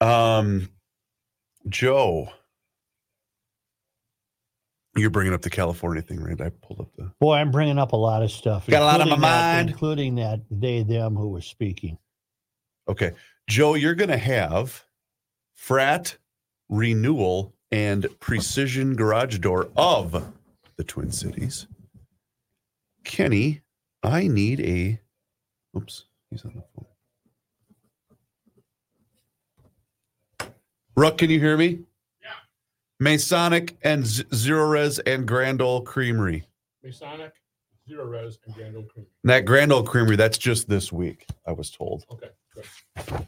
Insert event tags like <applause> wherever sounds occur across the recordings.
Um, Joe, you're bringing up the California thing, right? I pulled up the. Boy, I'm bringing up a lot of stuff. Got a lot on my including that- mind. including that they them who were speaking. Okay, Joe, you're going to have frat renewal and precision garage door of the Twin Cities. Kenny, I need a. Oops, he's on the phone. Ruck, can you hear me? Yeah. Masonic and Z- Zerorez and Grand Ole Creamery. Masonic, Zerorez, and Grand Old Creamery. And that Grand Ole Creamery, that's just this week, I was told. Okay, good.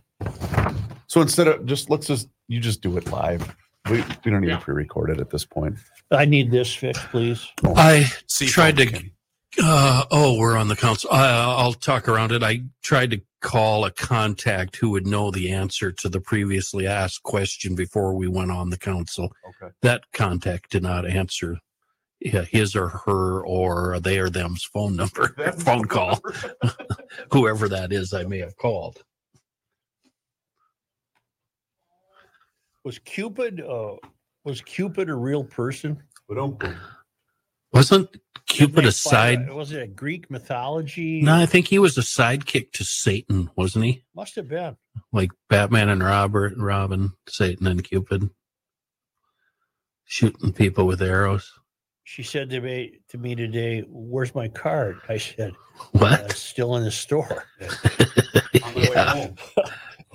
So instead of just let's just you just do it live. We, we don't need Yeah. to pre-record it at this point. I need this fixed, please. Oh. I See, tried to. Kenny. Uh, oh, we're on the council. Uh, I'll talk around it. I tried to call a contact who would know the answer to the previously asked question before we went on the council. Okay. That contact did not answer his or her or they or them's phone number, <laughs> phone call, <laughs> <laughs> whoever that is. I may have called. Was Cupid uh was Cupid a real person? Wasn't Cupid a side? Was it a Greek mythology? No, I think he was a sidekick to Satan, wasn't he? Must have been. like Batman and Robert, Robin, Satan and Cupid, shooting people with arrows. She said to me to me today, "Where's my card?" I said, uh, What? "It's still in the store." <laughs> yeah,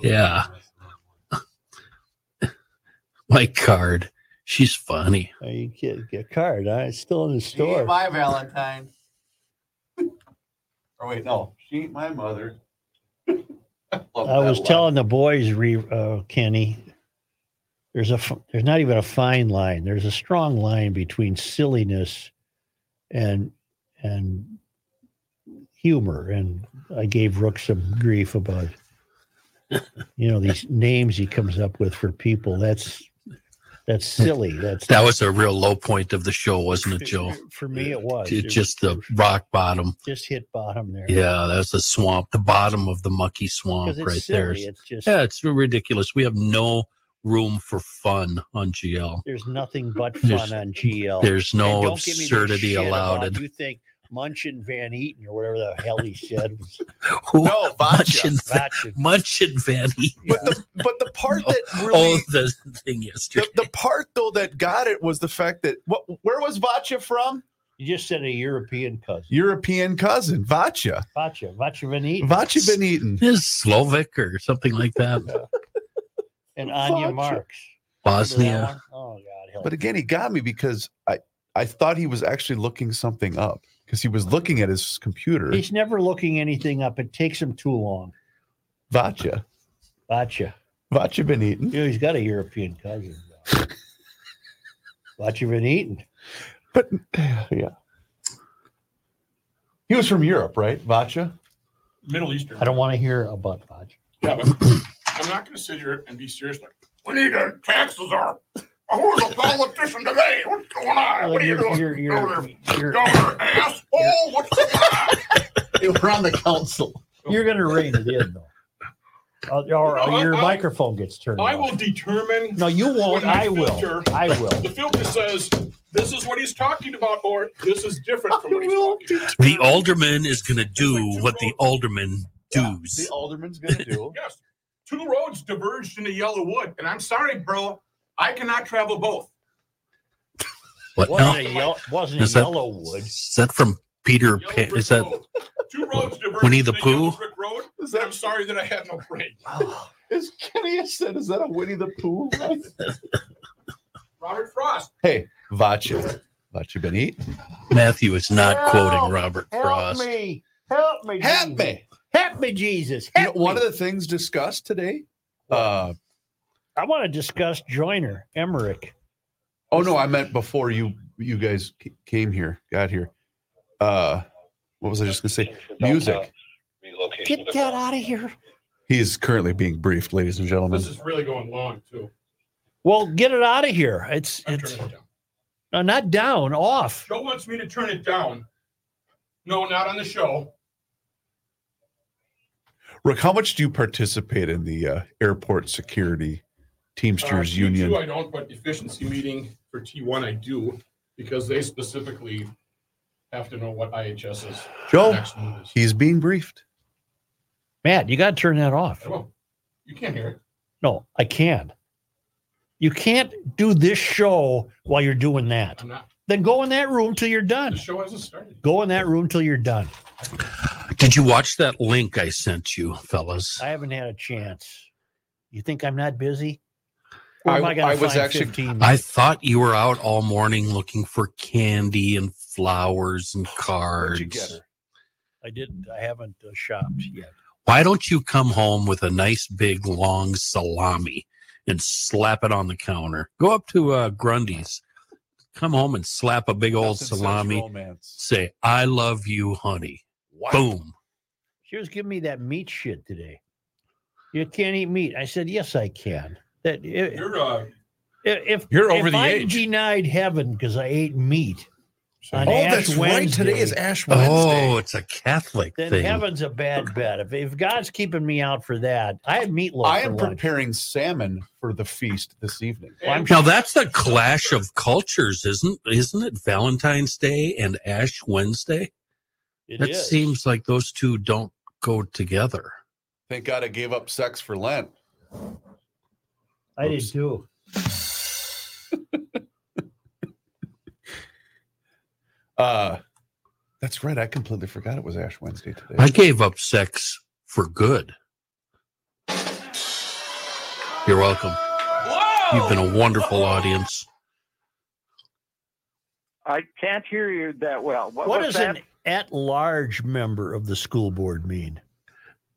<laughs> yeah. <laughs> My card. She's funny. Uh, You get get a card. Huh? It's still in the She ain't store. my Valentine. <laughs> or wait, no, she ain't my mother. <laughs> I was telling the boys, re, uh, Kenny, there's a f- there's not even a fine line. There's a strong line between silliness and and humor. And I gave Rook some grief about you know these names he comes up with for people. That's that's silly. That's That was a real low point of the show, wasn't it, Joe? <laughs> For me, it was. It It just the rock bottom. just hit bottom there. Yeah, that's the swamp, the bottom of the mucky swamp right silly. there. It's just Yeah, it's ridiculous. We have no room for fun on GL. there's nothing but There's- fun on GL. There's no don't give me this absurdity allowed. You think Munchin Van Eaton or whatever the hell he said was <laughs> No, Vacha. Munchin, Vatchin. Munchin Van Eaton. But the but the part oh, that Oh, the thing yesterday. the, the part though that got it was the fact that what where was Vacha from? You just said a European cousin. European cousin, Vacha. Vacha. Vacha Van Eaton. Vacha Van Eaton. Is Slovak or something like that. and Anya Vacha. Marks. Bosnia. Oh, God. Help. But again, he got me because I I thought he was actually looking something up because he was looking at his computer. He's never looking anything up. It takes him too long. Vacha. Vacha. Vacha been eaten. You know, he's got a European cousin. <laughs> Vacha been Eaton. But <sighs> yeah. He was from Europe, right? Vacha? Middle Eastern. I don't want to hear about Vacha. Yeah, but I'm not going to sit here and be serious. Like, we need to taxes are. Who's a politician today? What's going on? What are you You're, doing? you're, you're, Governor, you're, Governor ass. Oh, what's going on? <laughs> We're on the council. you're going to rein it in, though. Uh, or, or your I- I- microphone gets turned I off. will determine. No, you won't. When the I will. filter- I will. The filter says this is what he's talking about, or this is different from what he's talking about. The alderman is going to do what the alderman does. The alderman's gonna do. <laughs> Yes. Two roads diverged in into Yellow Wood, and I'm sorry, bro. I cannot travel both. What Wasn't now? a, yellow, wasn't a Is that- Yellowwood. Is that from Peter Yellow Pan? Is that Road. two roads diverged Winnie the into Pooh? Road? Is and I'm sorry that I had no brain. <sighs> is Kenny said? Is that a Winnie the Pooh? Robert Frost. hey, Vacha. Vacha been eaten. Matthew is not Help! quoting Robert Help Frost. me. Help me. Help me. Help me, Jesus. You know, Help one of the things discussed today. Uh, I want to discuss Joyner, Emerick. oh no, I meant before you you guys came here, got here. Uh, what was I just gonna say? Music. Get that out of here. He's currently being briefed, ladies and gentlemen. This is really going long, too. Well, get it out of here. It's I'm it's it down. no, not down, off. Joe wants me to turn it down. No, not on the show. Rick, how much do you participate in the uh, airport security Teamsters Uh, Union. T2 I don't, but efficiency meeting for T1 I do, because they specifically have to know what IHS's Joe, next move is. he's being briefed. Matt, you got to turn that off. I. You can't hear it. No, I can. You can't do this show while you're doing that. I'm not, Then go in that room till you're done. the done. show hasn't started. Go in that room till you're done. Did you watch that link I sent you, fellas? I haven't had a chance. You think I'm not busy? Or I- am I, gonna I was actually- 15 I thought you were out all morning looking for candy and flowers and Where'd you get cards. her? I didn't. I haven't uh, shopped yet. Why don't you come home with a nice big long salami and slap it on the counter? Go up to uh, Grundy's, come home and slap a big old Nothing salami. romance. Say, "I love you, honey." Wow. Boom. She was giving me that meat shit today. You can't eat meat. I said, yes, I can. That if You're, uh, if You're over if the I age. denied heaven because I ate meat on Oh, Ash that's right. Today is Ash Wednesday. Oh, it's a Catholic then thing. heaven's a bad bet. If, if God's keeping me out for that, I had meatloaf. I am lunch. preparing salmon for the feast this evening. Well, I'm Now that's the clash of cultures, isn't isn't it? Valentine's Day and Ash Wednesday. It that is. seems like those two don't go together. Thank God I gave up sex for Lent. I did too. <laughs> Uh, that's right. I completely forgot it was Ash Wednesday today. I gave up sex for good. You're welcome. You've been a wonderful audience. I can't hear you that well. What, What does that? an at-large member of the school board mean?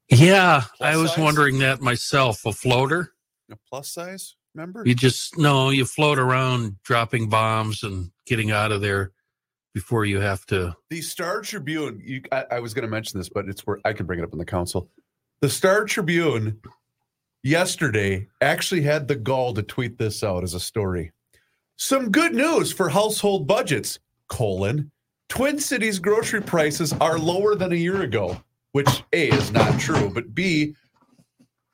Yeah, Plus I was size? wondering that myself. A floater? A plus size member? You just no, you float around dropping bombs and getting out of there before you have to. The Star Tribune. You, I, I was going to mention this, but it's where I can bring it up in the council. The Star Tribune yesterday actually had the gall to tweet this out as a story. Some good news for household budgets: colon Twin Cities grocery prices are lower than a year ago, which a is not true, but b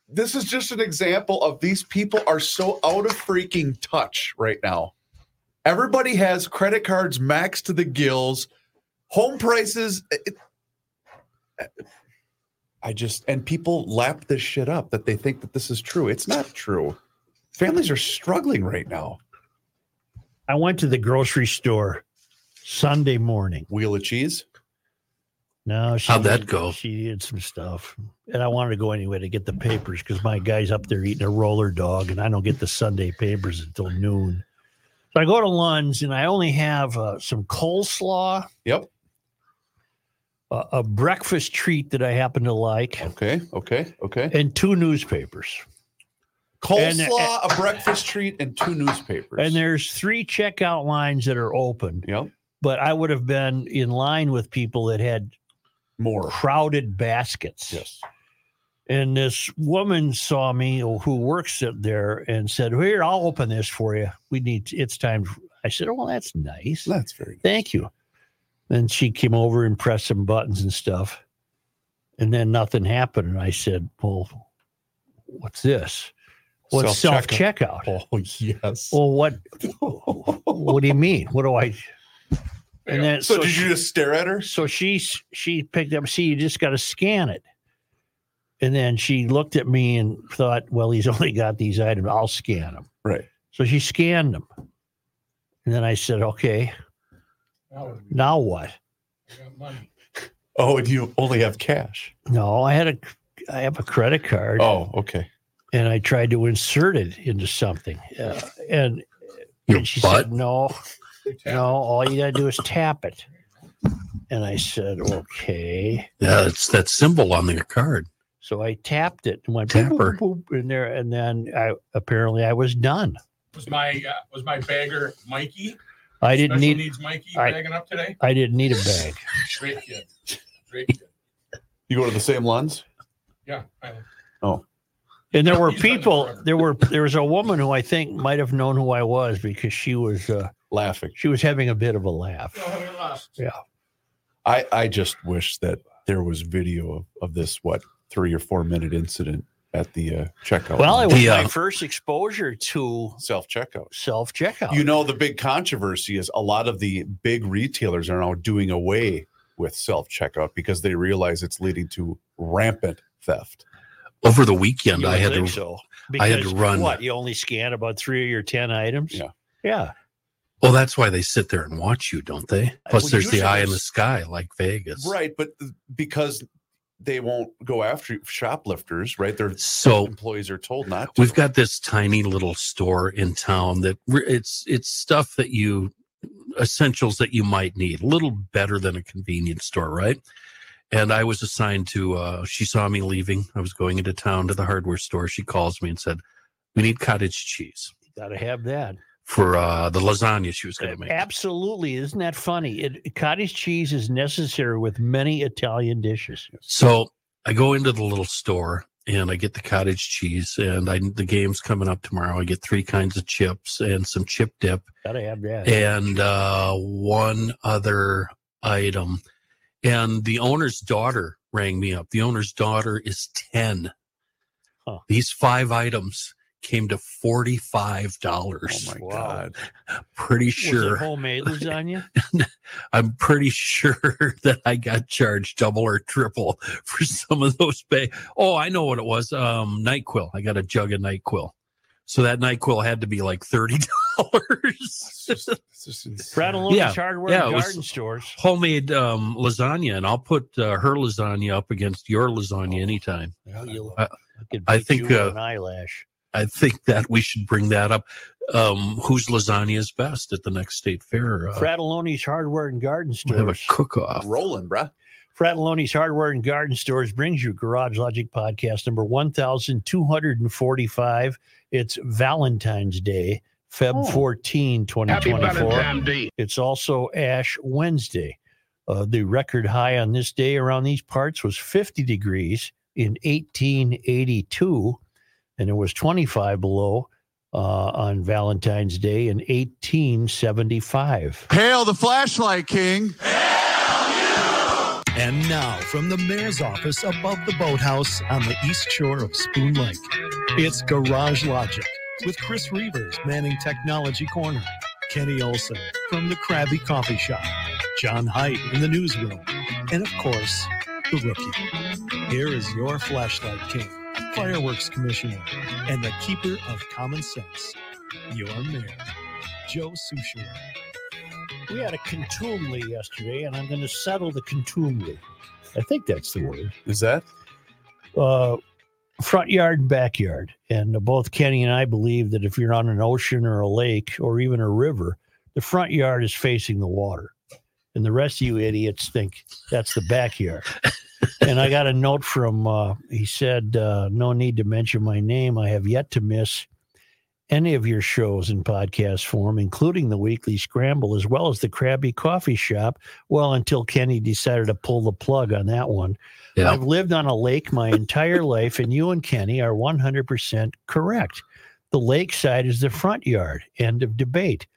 this is just an example of these people are so out of freaking touch right now. Everybody has credit cards maxed to the gills. Home prices. it- I just, and people lap this shit up that they think that this is true. It's not true. Families are struggling right now. I went to the grocery store Sunday morning. Wheel of cheese. No, she How'd that go? She needed some stuff, and I wanted to go anyway to get the papers because my guy's up there eating a roller dog, and I don't get the Sunday papers until noon. So I go to Lund's, and I only have uh, some coleslaw, Yep. a, a breakfast treat that I happen to like, Okay. Okay. Okay. and two newspapers. And- Coleslaw, a breakfast treat, and two newspapers. And there's three checkout lines that are open, yep. but I would have been in line with people that had More. crowded baskets. Yes. And this woman saw me oh, who works it there and said, Here, I'll open this for you. We need, it's time. I said, Oh, well, that's nice. That's very. Thank you. Then she came over and pressed some buttons and stuff. And then nothing happened. And I said, Well, what's this? It's self checkout? Oh <laughs> yes. Well, what <laughs> what do you mean? What do I and then so, so, did she, you just stare at her? so she she picked up, see, you just gotta scan it. And then she looked at me and thought, well, he's <laughs> only got these items. I'll scan them. Right. So she scanned them. And then I said, okay, Now now what? we got money. Oh, and you only have cash. No, I had a I have a credit card Oh, okay. and I tried to insert it into something. Uh, and, Your and she butt? said, no, You tap no, all you gotta do is tap it. And I said, okay. Yeah, it's that symbol on the card. So I tapped it and went boop, boop, Tapper. boop, in there, and then I apparently I was done. Was my uh, was my bagger Mikey? I didn't Special need needs Mikey I- bagging up today. I didn't need a bag. <laughs> Great kid. Great kid. You go to the same lens? Yeah. I, And there were He's done that people. forever. There were there was a woman who I think might have known who I was because she was uh, Laughing. she was having a bit of a laugh. no, having lost. Yeah. I, I just wish that there was video of, of this, what, three or four minute incident at the uh, checkout. Well, it was The, uh, my first exposure to self checkout. self checkout. You know, the big controversy is a lot of the big retailers are now doing away with self checkout because they realize it's leading to rampant theft. Over the weekend, You I had to. so. I had to run- What you only scan about three of your ten items? Yeah. yeah. Well, that's why they sit there and watch you, don't they? Plus, well, there's the eye in the sky, like Vegas. Right, but because they won't go after shoplifters, right? Their So employees are told not to. we've got this tiny little store in town that it's it's stuff that you essentials that you might need, a little better than a convenience store, right? And I was assigned to. uh She saw me leaving. I was going into town to the hardware store. She calls me and said, "We need cottage cheese Got to have that. For uh the lasagna she was going to make." Absolutely. Isn't that funny? It, cottage cheese is necessary with many Italian dishes. So I go into the little store and I get the cottage cheese and I the game's coming up tomorrow. I get three kinds of chips and some chip dip Got to have that. and uh, one other item. And the owner's daughter rang me up. The owner's daughter is 10. Huh. These five items came to $45. oh my Wow. god! Pretty Was sure. it homemade <laughs> lasagna? I'm pretty sure <laughs> that I got charged double or triple for some of those pay. Oh, I know what it was. Um, NyQuil. I got a jug of NyQuil. So that NyQuil had to be like thirty <laughs> dollars. It's just, it's just insane. Yeah. hardware Yeah, and it was- garden stores. Homemade um, lasagna, and I'll put uh, her lasagna up against your lasagna Oh. anytime. Yeah, You- I- I think, you uh, an eyelash. I think that we should bring that up. Um, whose lasagna is best at the next state fair? Uh, Fratallone's hardware and garden Store. we have a stores. cook-off. rolling, bruh. Fratallone's Hardware and Garden Stores brings you Garage Logic Podcast number 1245. It's Valentine's Day, Feb Oh. 14, 2024. Valentine's It's also Ash Wednesday. Uh, the record high on this day around these parts was 50 degrees in 1882, and it was 25 below uh, on Valentine's Day in 1875. Hail the flashlight king. And now, from the mayor's office above the boathouse on the east shore of Spoon Lake, it's Garage Logic with Chris Reavers manning Technology Corner, Kenny Olson from the Krabby Coffee Shop, John Height in the newsroom, and of course, the rookie. Here is your flashlight king, fireworks commissioner, and the keeper of common sense, your mayor, Joe Soucheray. We had a contumely yesterday, and I'm going to settle the contumely. I think that's the word. Is that? Uh, front yard and backyard. And uh, both Kenny and I believe that if you're on an ocean or a lake or even a river, the front yard is facing the water. And the rest of you idiots think that's the backyard. <laughs> and I got a note from, uh, he said, uh, no need to mention my name. I have yet to miss any of your shows in podcast form, including the weekly scramble, as well as the Krabby Coffee Shop. Well, until Kenny decided to pull the plug on that one. Yeah. I've lived on a lake my entire life, and you and Kenny are 100% correct. The lakeside is the front yard. End of debate.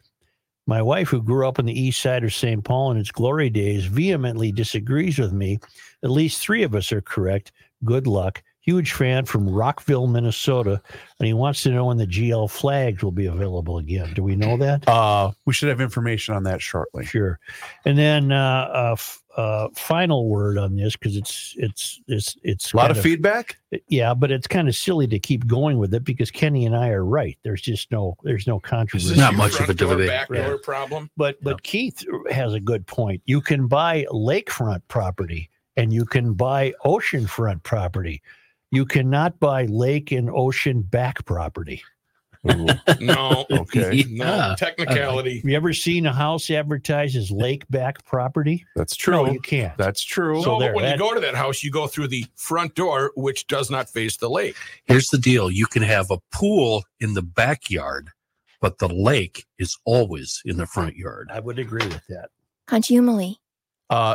My wife, who grew up on the east side of St. Paul in its glory days, vehemently disagrees with me. At least three of us are correct. Good luck. Huge fan from Rockville, Minnesota, and he wants to know when the GL flags will be available again. Do we know that? Uh, we should have information on that shortly. Sure. And then uh, uh, f- uh, final word on this because it's it's it's it's A lot kind of feedback. yeah, but it's kind of silly to keep going with it because Kenny and I are right. There's just no there's no controversy. this Not much of a door, debate. Back Yeah. problem. But but Keith has a good point. You can buy lakefront property and you can buy oceanfront property. You cannot buy lake and ocean back property. No, <laughs> Okay. no Yeah. technicality. Have you ever seen a house advertised as lake back property? That's true. No, true. you can't. That's true. So no, there, when that- you go to that house, you go through the front door, which does not face the lake. Here's the deal you can have a pool in the backyard, but the lake is always in the front yard. I would agree with that. Contumely. uh,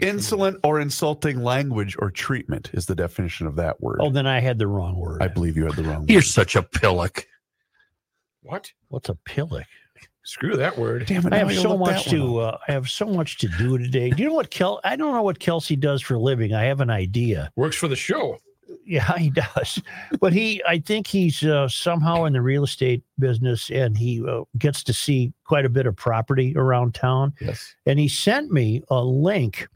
insolent or insulting language or treatment is the definition of that word. Oh, then I had the wrong word. I believe you had the wrong You're word. such a pillock. What? What's a pillock? Screw that word. Damn it! I have so much to. Uh, I have so much to do today. Do you know what Kel? I don't know what Kelsey does for a living. I have an idea. Works for the show. Yeah, <laughs> he does. But he, I think he's uh, somehow in the real estate business, and he uh, gets to see quite a bit of property around town. Yes. And he sent me a link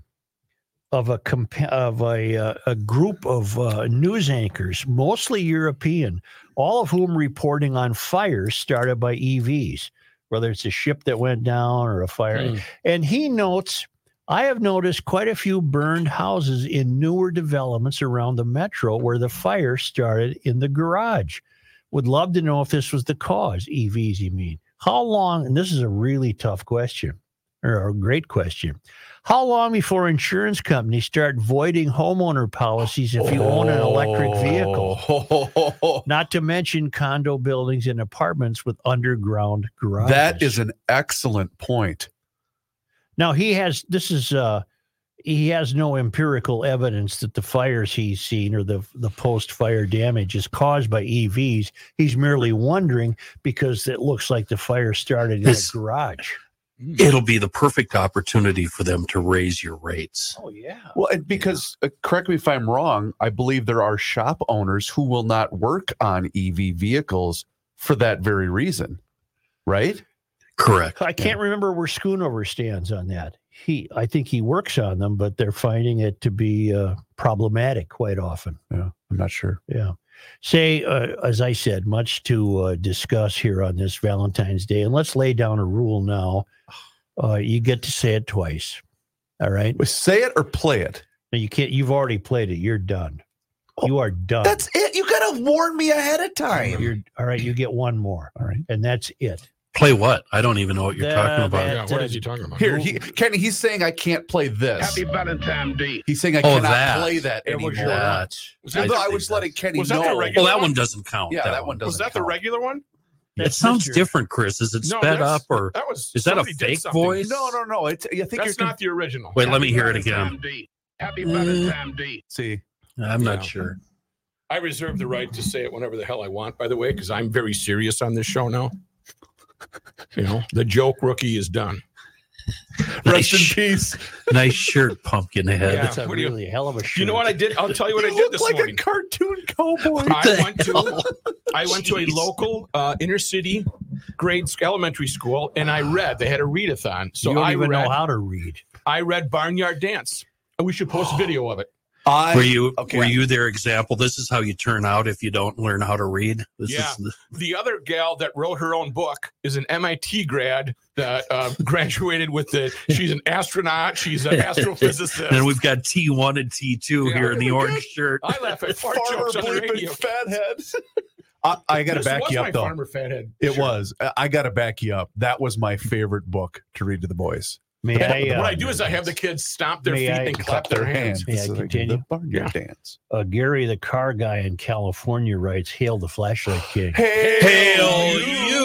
of a compa- of a uh, a group of uh, news anchors, mostly European, all of whom reporting on fires started by EVs, whether it's a ship that went down or a fire. Hmm. And he notes, I have noticed quite a few burned houses in newer developments around the metro where the fire started in the garage. Would love to know if this was the cause. EVs, you mean? How long? And this is a really tough question, or a great question. How long before insurance companies start voiding homeowner policies if you own an electric vehicle? vehicle. <laughs> Not to mention condo buildings and apartments with underground garages. that is an excellent point. Now he has this is uh he has no empirical evidence that the fires he's seen or the the post fire damage is caused by EVs. He's merely wondering because it looks like the fire started in This- a garage. It'll be the perfect opportunity for them to raise your rates. Oh yeah. Well, and because uh, correct me if I'm wrong, I believe there are shop owners who will not work on EV vehicles for that very reason, right? Correct. I can't remember where Schoonover stands on that. He I think he works on them, but they're finding it to be uh, problematic quite often. Yeah, I'm not sure. Yeah. Say, uh, as I said, much to uh, discuss here on this Valentine's Day. And let's lay down a rule now. Uh, you get to say it twice. All right. Well, Say it or play it. Now you can't, you've already played it. You're done. You are done. That's it. You gotta warn me ahead of time. You're all right. You get one more. All right. And that's it. Play what? I don't even know what you're The- talking about. that- Yeah, what is he talking about? Here, he, Kenny, he's saying I can't play this. Happy Valentine's Day. He's saying I Oh, cannot that. play that It was anymore. your That- nuts. Was that, no, the, I was letting Kenny Was that the know. regular- Well, that one doesn't count. Yeah, that one was doesn't that the regular one? It That's sounds Mr. different, Chris. Is it No, sped up or that was is that a fake voice? No, no, no. It's, I think That's you're not the original. Wait, let me hear it again. Valentine's Day. Happy. Uh, Valentine's Day. see. I'm not Yeah. sure. I reserve the right to say it whenever the hell I want, by the way, because I'm very serious on this show now. You know, the joke rookie is done. <laughs> Rest in Nice. peace. Nice shirt, Pumpkinhead. Yeah. That's a what do you- hell of a shirt. you know what I did? I'll tell you what I did look this like morning. a cartoon cowboy. I the went to? <laughs> I went to a local uh, inner city grade elementary school, and I <sighs> read. They had a readathon, so you don't I even read. know how to read. I read Barnyard Dance. And we should post <gasps> video of it. I, Were you okay. were you their example? This is how you turn out if you don't learn how to read. This Yeah. is the, The other gal that wrote her own book is an MIT grad that uh, graduated with the. She's an astronaut. She's an <laughs> astrophysicist. then we've got T one and T two Yeah. here in the my orange shirt. I laugh at <laughs> fart farmer jokes on the radio. fathead. <laughs> I, I got to back was you my up though. Farmer fathead. It shirt. was. I- I got to back you up. That was my favorite book to read to the boys. May I, what uh, I do is I have the kids stomp their feet I and clap their hands. May I can continue? The barnyard dance. uh, Gary, the car guy in California, writes, "Hail the flashlight king." Hail you!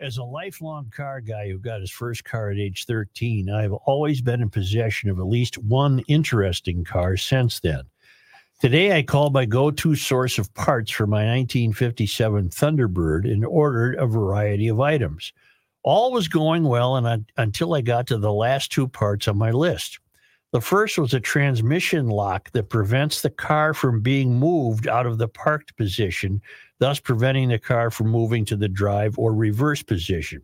As a lifelong car guy who got his first car at age 13, I've always been in possession of at least one interesting car since then. Today, I called my go to source of parts for my 1957 Thunderbird and ordered a variety of items. All was going well and I, until I got to the last two parts on my list. The first was a transmission lock that prevents the car from being moved out of the parked position thus preventing the car from moving to the drive or reverse position.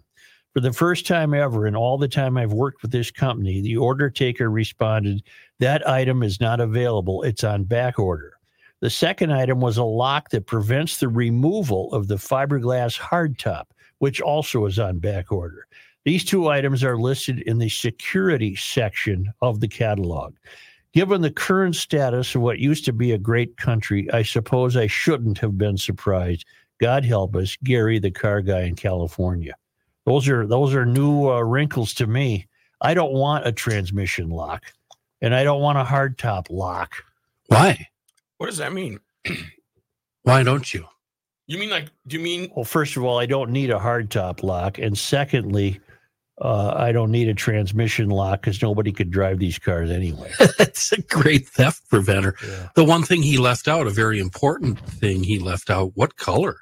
For the first time ever in all the time I've worked with this company, the order taker responded, That item is not available. It's on back order. The second item was a lock that prevents the removal of the fiberglass hardtop, which also is on back order. These two items are listed in the security section of the catalog. Given the current status of what used to be a great country, I suppose I shouldn't have been surprised. God help us, Gary, the car guy in California. Those are those are new uh, wrinkles to me. I don't want a transmission lock, and I don't want a hardtop lock. Why? What does that mean? <clears throat> Why don't you? You mean like? Do you mean? Well, first of all, I don't need a hardtop lock, and secondly, uh, I don't need a transmission lock because nobody could drive these cars anyway. <laughs> That's a great theft preventer. Yeah. The one thing he left out, a very important thing he left out, what color?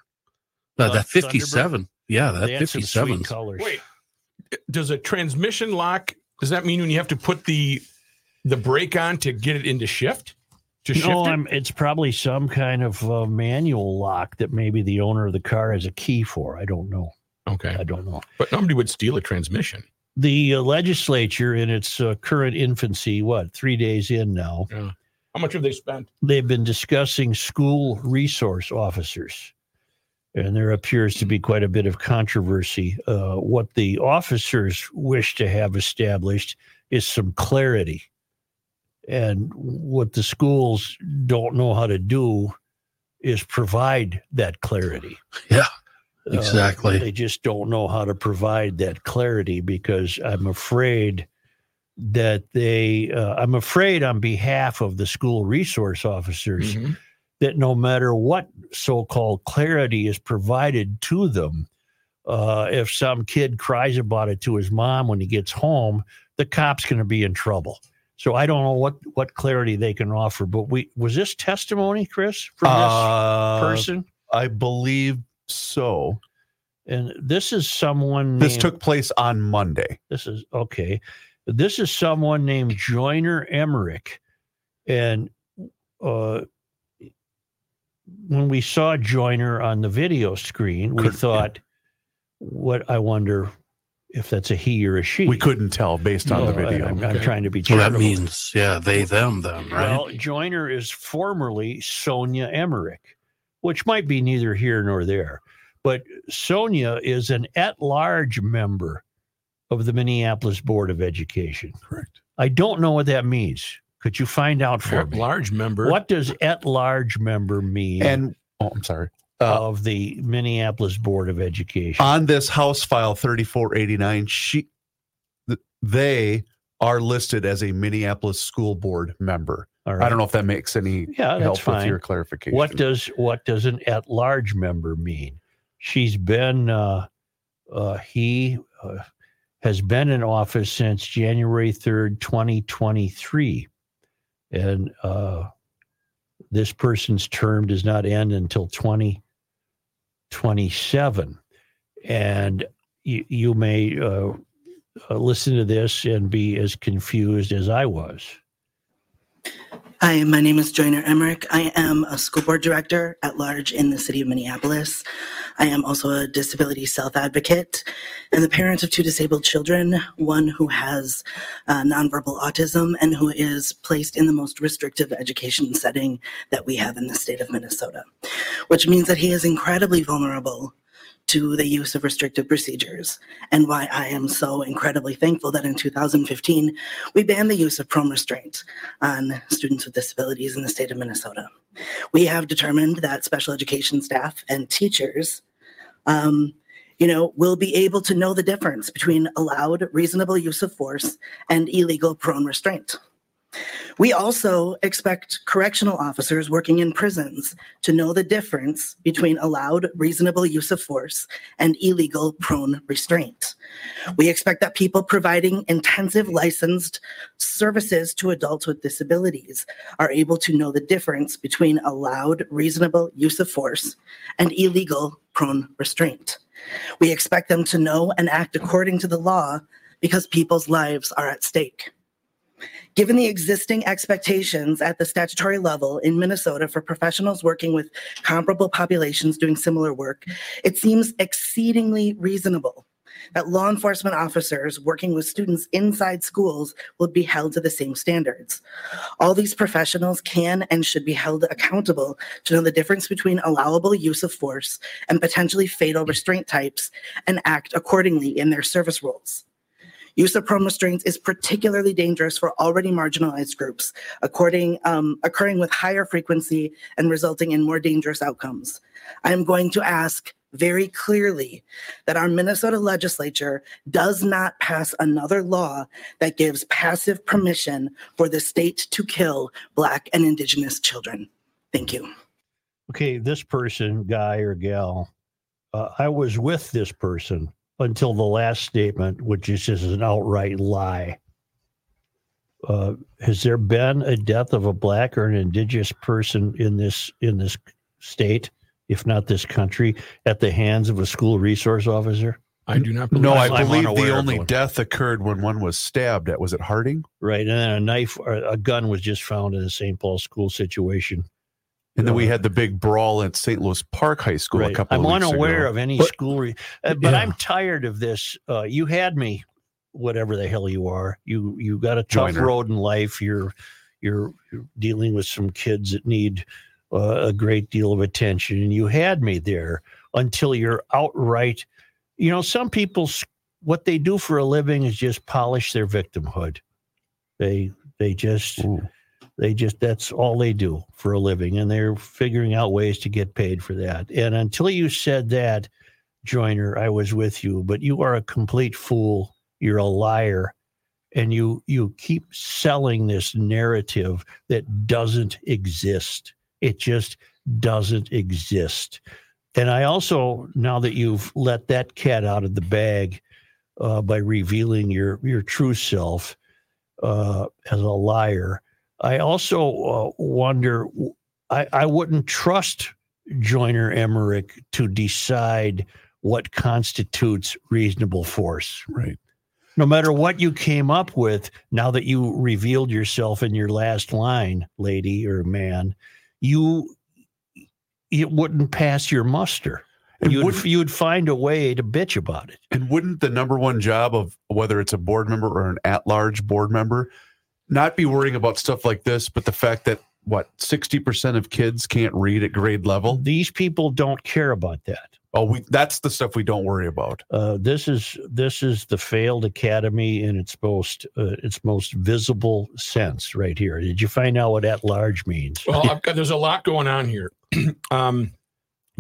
Uh, Uh, that 57. Yeah, that They had 57. colors. Wait. Does a transmission lock? Does that mean when you have to put the the brake on to get it into shift? To shift No, it? I'm, it's probably some kind of uh, manual lock that maybe the owner of the car has a key for. I don't know. Okay, I don't know. but nobody would steal a transmission. The uh, legislature, in its uh, current infancy, what three days in now, How much have they spent? they've been discussing school resource officers. And there appears to be quite a bit of controversy. Uh, what the officers wish to have established is some clarity. And what the schools don't know how to do is provide that clarity. Yeah, Uh, exactly. they just don't know how to provide that clarity because I'm afraid that they, uh, I'm afraid on behalf of the school resource officers Mhm. that no matter what so-called clarity is provided to them, uh, if some kid cries about it to his mom when he gets home, the cop's going to be in trouble. So I don't know what what clarity they can offer. But we was this testimony, Chris, from this Uh, person, I believe so. and this is someone. This named- took place on Monday. This is okay. This is someone named Joyner Emerick. And uh, when we saw Joyner on the video screen, we Couldn't- thought, what I wonder if that's a he or a she. We couldn't tell based on the No, I- video. I'm, I'm Okay. trying to be So that means, yeah, they, them, them, right? Well, Joyner is formerly Sonia Emerick, which might be neither here nor there. But Sonia is an at large member of the Minneapolis Board of Education. Correct. I don't know what that means. Could you find out for At me? large member. What does at large member mean And oh, I'm sorry. Uh, of the Minneapolis Board of Education? on this House file 3489, she, they are listed as a Minneapolis school board member. All I don't know if that makes any Yeah, that's help with fine. your clarification. What does what does an at large member mean? She's been uh, uh, he uh, has been in office since January third, twenty twenty three, and uh, this person's term does not end until twenty twenty seven, and you you may uh, uh, listen to this and be as confused as I was. Hi, my name is Joyner Emerick. I am a school board director at large in the city of Minneapolis. I am also a disability self advocate and the parent of two disabled children, one who has uh, nonverbal autism and who is placed in the most restrictive education setting that we have in the state of Minnesota, which means that he is incredibly vulnerable to the use of restrictive procedures and why I am so incredibly thankful that in 2015 we banned the use of prone restraint on students with disabilities in the state of Minnesota. We have determined that special education staff and teachers, um, you know, will be able to know the difference between allowed reasonable use of force and illegal prone restraint. We also expect correctional officers working in prisons to know the difference between allowed reasonable use of force and illegal prone restraint. We expect that people providing intensive licensed services to adults with disabilities are able to know the difference between allowed reasonable use of force and illegal prone restraint. We expect them to know and act according to the law because people's lives are at stake. Given the existing expectations at the statutory level in Minnesota for professionals working with comparable populations doing similar work, it seems exceedingly reasonable that law enforcement officers working with students inside schools will be held to the same standards. All these professionals can and should be held accountable to know the difference between allowable use of force and potentially fatal restraint types and act accordingly in their service roles. Use of prone restraints is particularly dangerous for already marginalized groups, um, occurring with higher frequency and resulting in more dangerous outcomes. I am going to ask very clearly that our Minnesota legislature does not pass another law that gives passive permission for the state to kill Black and Indigenous children. Thank you. okay, this person, guy or gal, uh, I was with this person until the last statement, which is just an outright lie. Uh, has there been a death of a black or an indigenous person in this in this state, if not this country, at the hands of a school resource officer? I do not believe No, I I'm believe the only death occurred when one was stabbed at was it Harding? Right. And then a knife or a gun was just found in the St. Paul school situation. And then we had the big brawl at St. Louis Park High School a couple I'm of unaware ago. of any But- school, re- uh, but Yeah. I'm tired of this. Uh, you had me, whatever the hell you are. You you got a tough Joyner. road in life. You're you're, you're dealing with some kids that need uh, a great deal of attention, and you had me there until you're outright. You know, some people what they do for a living is just polish their victimhood. They they just Ooh. They just that's all they do for a living, and they're figuring out ways to get paid for that. And until you said that, Joyner, I was with you, but you are a complete fool. You're a liar, and you you keep selling this narrative that doesn't exist. It just doesn't exist. And I also, now that you've let that cat out of the bag uh, by revealing your your true self uh, as a liar, I also uh, wonder. I, I wouldn't trust Joyner Emerick to decide what constitutes reasonable force. Right. No matter what you came up with, now that you revealed yourself in your last line, lady or man, you it wouldn't pass your muster. And You'd, you'd find a way to bitch about it. And wouldn't the number one job of whether it's a board member or an at large board member not be worrying about stuff like this, but the fact that what 60% of kids can't read at grade level? These people don't care about that. Oh, we that's the stuff we don't worry about. Uh, this is this is the failed academy in its most uh, its most visible sense right here. Did you find out what at large means? Well, I've got, there's a lot going on here. <clears throat> um,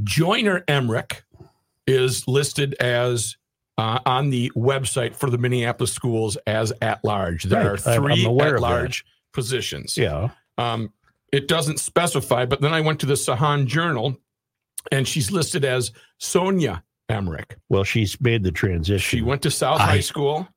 Joyner Emerick is listed as uh, on the website for the Minneapolis schools as at large. There Right. are I'm- I'm 3 aware at that. large positions. Yeah, Um, it doesn't specify, but then I went to the Sahan Journal, and she's listed as Sonia Emerick. well, she's made the transition. She went to South I- High School.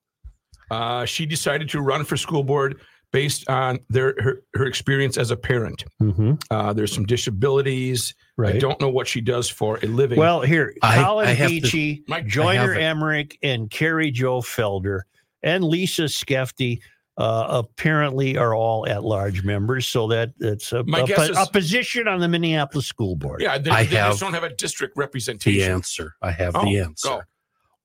Uh, she decided to run for school board based on their her, her experience as a parent. hmm Uh, there's some disabilities. I don't know what she does for a living. Well, here, I- Collin I have to- Beachy, Joyner have. Emerick, and KerryJo Felder, and Lisa Skefty uh, apparently are all at-large members. So that that's a, My a, guess po- is- a position on the Minneapolis School Board. yeah, they, I they have just don't have a district representation. the answer. I have Oh, the go. answer.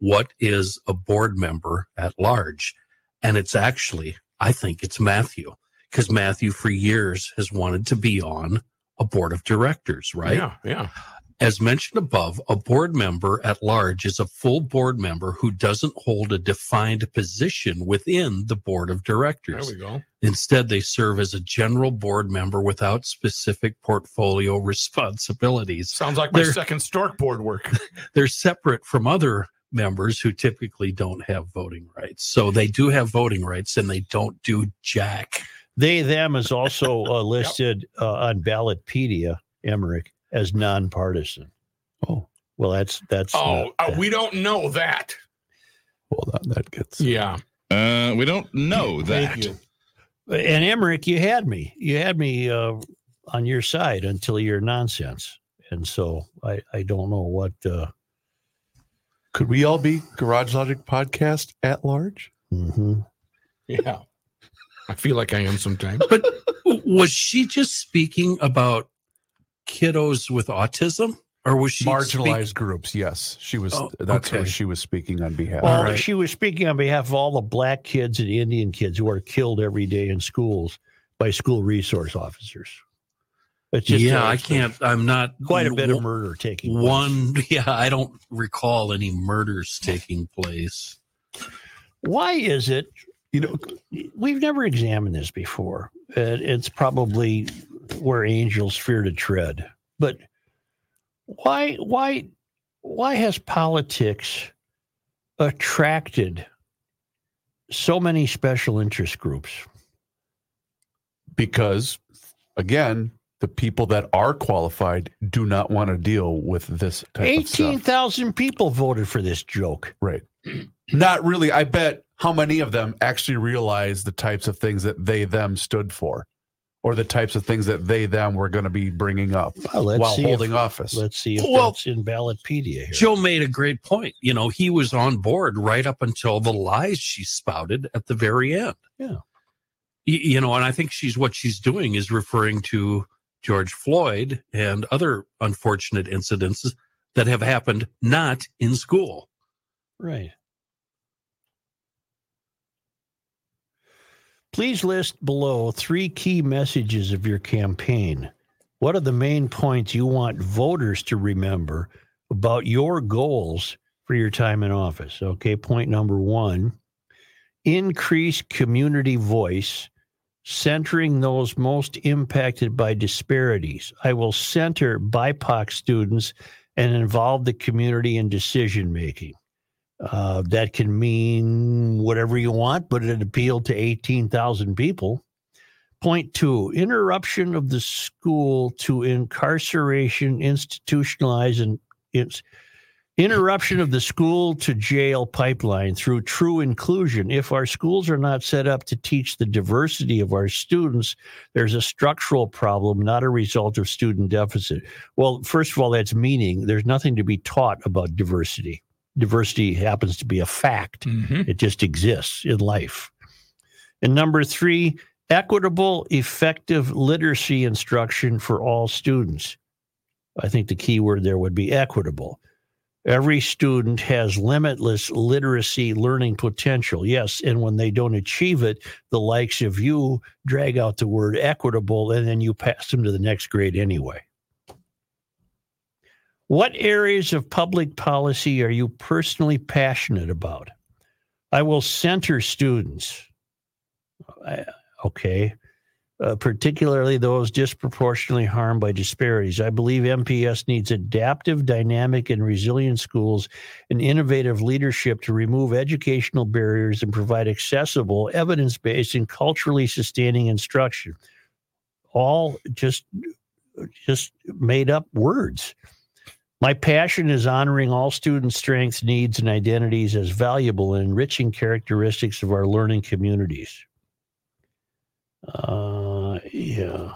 What is a board member at large? And it's actually, I think it's Matthew, because Matthew for years has wanted to be on a board of directors, right? Yeah, yeah. As mentioned above, a board member at large is a full board member who doesn't hold a defined position within the board of directors. There we go. Instead, they serve as a general board member without specific portfolio <laughs> responsibilities. Sounds like my They're- second Stork board work. <laughs> They're separate from other members who typically don't have voting rights. So they do have voting rights and they don't do jack. They them is also <laughs> uh, listed uh, on Ballotpedia, Emerick, as nonpartisan. Oh. well, that's that's. Oh, not- uh, we don't know that. Hold on, that gets Yeah. Uh, we don't know Thank that. you. and Emerick, you had me. You had me uh, on your side until your nonsense, and so I I don't know what. Uh, could we all be Garage Logic podcast at large? Mm-hmm. Yeah. I feel like I am sometimes. But was she just speaking about kiddos with autism? Or was she Marginalized speak- groups, yes. She was Oh, that's who okay. she was speaking on behalf. Well, right. she was speaking on behalf of all the black kids and Indian kids who are killed every day in schools by school resource officers. It's just yeah, I can't. I'm not Quite a bit of murder taking place. One, <laughs> yeah, I don't recall any murders taking place. Why is it? You know, We've never examined this before. It, it's probably where angels fear to tread. But why, why, why has politics attracted so many special interest groups? because again, the people that are qualified do not want to deal with this type of Eighteen people voted for this joke. Right. Not really. I bet how many of them actually realize the types of things that they them stood for. or the types of things that they them were going to be bringing up Well, let's while see if- holding office. Let's see if Well- that's in Ballotpedia here. Joe made a great point. You know, he was on board right up until the lies she spouted at the very end. Yeah. Y- You know, and I think she's what she's doing is referring to George Floyd and other unfortunate incidences that have happened not in school. Right. Please list below three key messages of your campaign. What are the main points you want voters to remember about your goals for your time in office? Okay, point number one increase community voice, centering those most impacted by disparities. I will center BIPOC students and involve the community in decision making. Uh, that can mean whatever you want, but it appealed to 18,000 people. Point two interruption of the school to incarceration, institutionalize, and it's interruption of the school to jail pipeline through true inclusion. If our schools are not set up to teach the diversity of our students, there's a structural problem, not a result of student deficit. Well, first of all, that's meaning there's nothing to be taught about diversity diversity happens to be a fact. Mhm. It just exists in life. And number three, equitable, effective literacy instruction for all students. I think the key word there would be equitable. Every student has limitless literacy learning potential. Yes. And when they don't achieve it, the likes of you drag out the word equitable and then you pass them to the next grade anyway. What areas of public policy are you personally passionate about? I will center students. I- okay. Uh, particularly those disproportionately harmed by disparities. I believe MPS needs adaptive, dynamic, and resilient schools and innovative leadership to remove educational barriers and provide accessible, evidence based, and culturally sustaining instruction. All just just made up words. My passion is honoring all students' strengths, needs, and identities as valuable and enriching characteristics of our learning communities. Uh, yeah.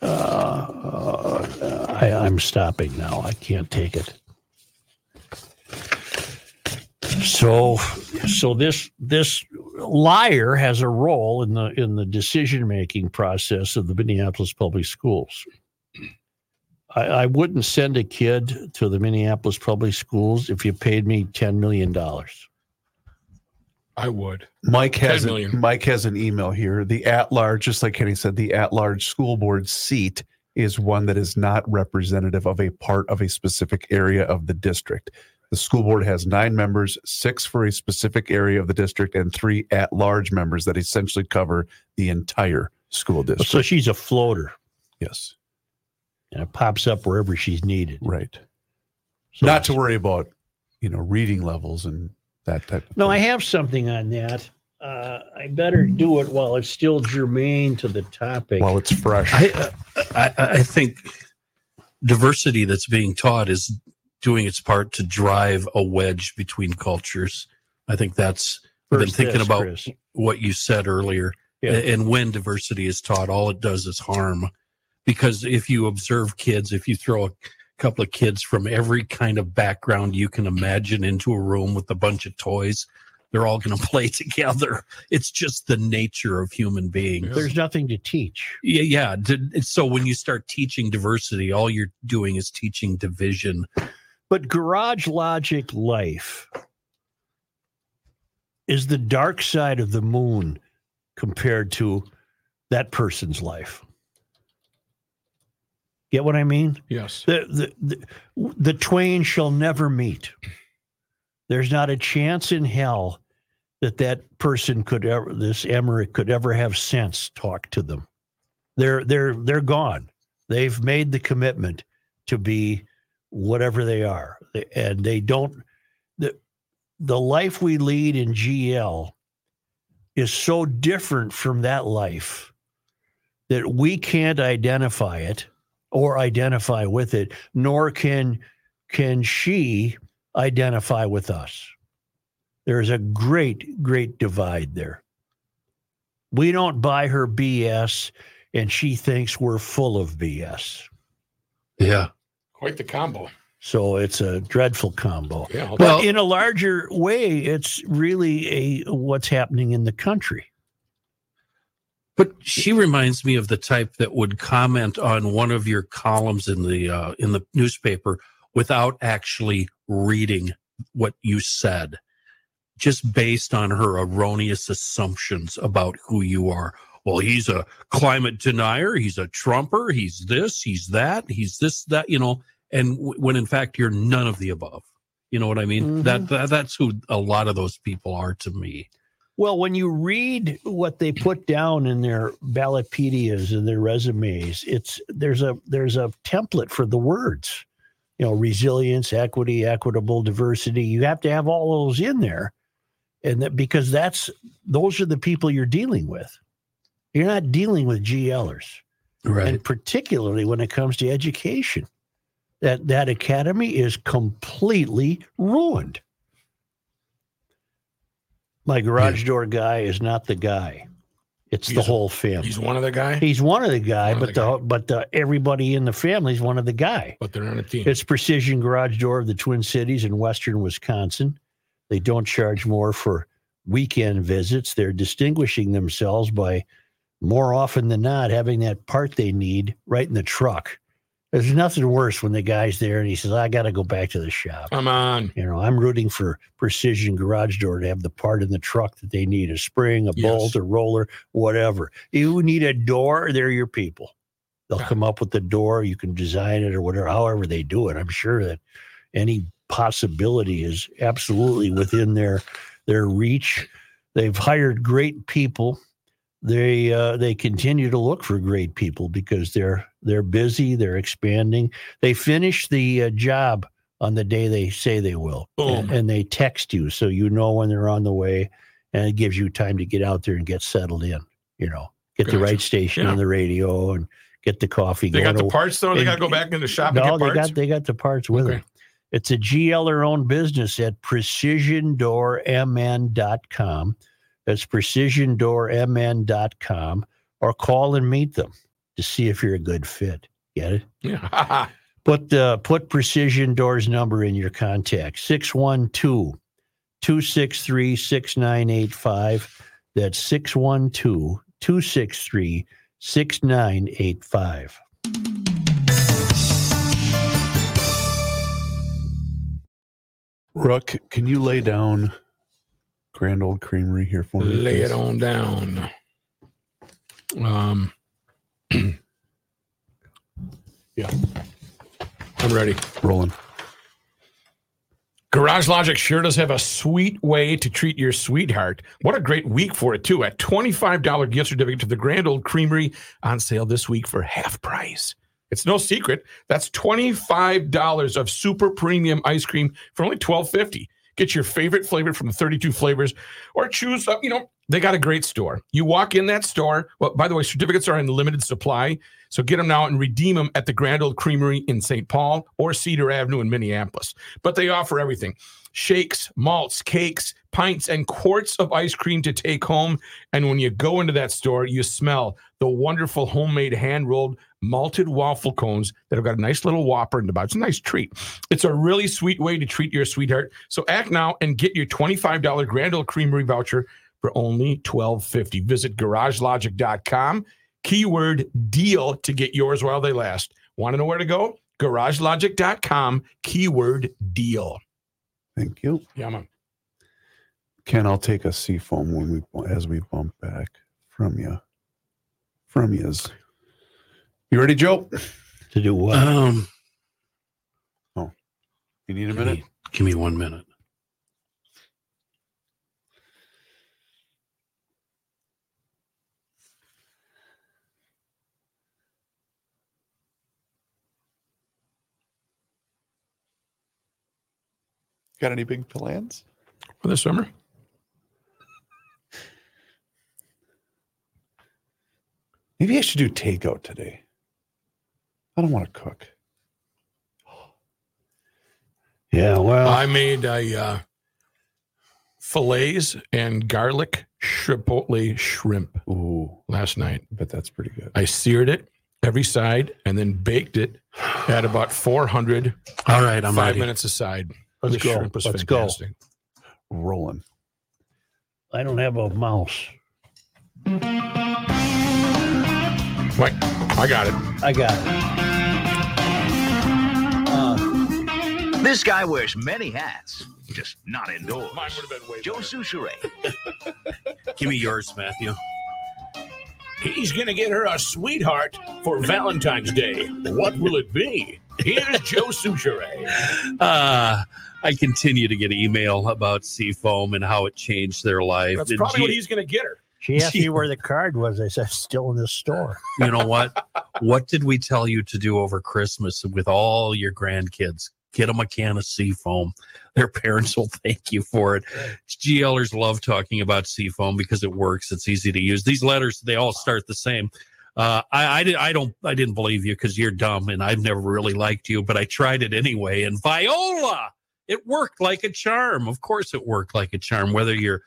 Uh, I, I'm stopping now. I can't take it. So, so this this liar has a role in the in the decision making process of the Minneapolis public schools. I, I wouldn't send a kid to the Minneapolis public schools if you paid me ten million dollars. I would. Mike has a. Mike has an email here. The at large, just like Kenny said, the at large school board seat is one that is not representative of a part of a specific area of the district. The school board has nine members, six for a specific area of the district, and three at large members that essentially cover the entire school district. So she's a floater, yes, and it pops up wherever she's needed. right. So- not to worry about, you know, reading levels and that type of No, I have something on that. Uh, I better do it while it's still germane to the topic. While it's fresh. I, uh, I, I think diversity that's being taught is doing its part to drive a wedge between cultures. I think that's I've been thinking this, about Chris. what you said earlier. Yeah. And when diversity is taught, all it does is harm. Because if you observe kids, if you throw a couple of kids from every kind of background you can imagine into a room with a bunch of toys, they're all going <laughs> to play together. It's just the nature of human beings. There's nothing to teach. Yeah, yeah. So when you start teaching diversity, all you're doing is teaching division. But garage logic life is the dark side of the moon compared to that person's life. Get what I mean? Yes. The, the, the, the twain shall never meet. There's not a chance in hell that that person could ever, this Emerick could ever have sense talk to them. They're, they're, they're gone. They've made the commitment to be whatever they are. And they don't, the, the life we lead in GL is so different from that life that we can't identify it or identify with it, nor can can she identify with us. There's a great, great divide there. We don't buy her BS, and she thinks we're full of BS. Yeah. Quite the combo. So it's a dreadful combo. Yeah. But Well- in a larger way, it's really a what's happening in the country. But she reminds me of the type that would comment on one of your columns in the uh, in the newspaper without actually reading what you said, just based on her erroneous assumptions about who you are. Well, he's a climate denier. He's a Trumper. He's this. He's that. He's this. That. You know. And w- when in fact you're none of the above. You know what I mean? Mhm. That, that that's who a lot of those people are to me. Well, when you read what they put down in their ballotpedias and their resumes, it's there's a there's a template for the words. You know, resilience, equity, equitable, diversity. You have to have all those in there. And that because that's those are the people you're dealing with. You're not dealing with GLers. Right. And particularly when it comes to education. That that academy is completely ruined. My garage door guy is not the guy. It's the whole family. He's one of the guy, He's one of the guy, One but the the, but the, everybody in the family is one of the guy. but they're on a team. It's Precision Garage Door of the Twin Cities in Western Wisconsin. They don't charge more for weekend visits. They're distinguishing themselves by more often than not having that part they need right in the truck. There's nothing worse when the guy's there and he says, I got to go back to the shop. Come on. You know, I'm rooting for Precision Garage Door to have the part in the truck that they need a spring, a Yes. bolt, a roller, whatever. You need a door, they're your people. They'll Yeah. come up with the door. You can design it or whatever, however they do it. I'm sure that any possibility is absolutely within their their reach. They've hired great people. They uh, they continue to look for great people because they're they're busy. They're expanding. They finish the uh, job on the day they say they will, and, and they text you so you know when they're on the way, and it gives you time to get out there and get settled in. You know, get the right station Yeah. on the radio and get the coffee. They got the parts though. They got to go back in the shop no, and they parts. got they got the parts with Okay. them. It's a GLer owned business at precisiondoormn.com. That's precisiondoormn.com or call and meet them to see if you're a good fit. Get it? yeah. <laughs> Put uh, put Precision Doors number in your contact 612 263 6985. That's 612 263 6985. Ruck, can you lay down Grand Old Creamery here for me? Lay it on down. Um. <clears throat> yeah. I'm ready. Rolling. Garage Logic sure does have a sweet way to treat your sweetheart. What a great week for it, too. A $25 gift certificate to the Grand Old Creamery on sale this week for half price. It's no secret. That's $25 of super premium ice cream for only $12.50. Get your favorite flavor from the 32 flavors or choose, uh, you know, they got a great store. You walk in that store. Well, by the way, certificates are in limited supply. So get them now and redeem them at the Grand Old Creamery in St. Paul or Cedar Avenue in Minneapolis. But they offer everything shakes, malts, cakes, pints, and quarts of ice cream to take home. And when you go into that store, you smell the wonderful homemade hand rolled malted waffle cones that have got a nice little whopper in the bottom. It's a nice treat. It's a really sweet way to treat your sweetheart. So act now and get your $25 Grand Old Creamery voucher for only $12.50. Visit garagelogic.com. Keyword deal to get yours while they last. Want to know where to go? garagelogic.com. Keyword deal. Thank you. Yeah, man. Ken, I'll take a seafoam when we as we bump back from you. From yous. You ready, Joe? To do what? Um, You need a give minute? me, give me one minute. Got any big plans? For the summer? Maybe I should do takeout today. I don't want to cook. <gasps> yeah, well, I made a uh, fillets and garlic chipotle shrimp Ooh, last night. but that's pretty good. I seared it every side and then baked it at about 400, All right, I'm five ready. minutes aside. Let's the go. shrimp was Let's go. Rolling. I don't have a mouse. Right, I got it. I got it. Uh, This guy wears many hats, just not indoors. Mine would have been way Joe better. Soucheray. <laughs> Give me yours, Matthew. He's going to get her a sweetheart for Valentine's Day. What will it be? Here's Joe Soucheray. Uh, I continue to get email about Seafoam and how it changed their life. That's And probably what he's going to get her. she asked me where the card was. I said, still in the store. <laughs> you know what? what did we tell you to do over Christmas with all your grandkids? Get them a can of Seafoam. Their parents will thank you for it. GLers love talking about Seafoam because it works. It's easy to use. These letters, they all start the same. Uh, I, I, did, I don't, I didn't believe you because you're dumb and I've never really liked you, but I tried it anyway. And Viola, it worked like a charm. Of course, it worked like a charm. Whether you're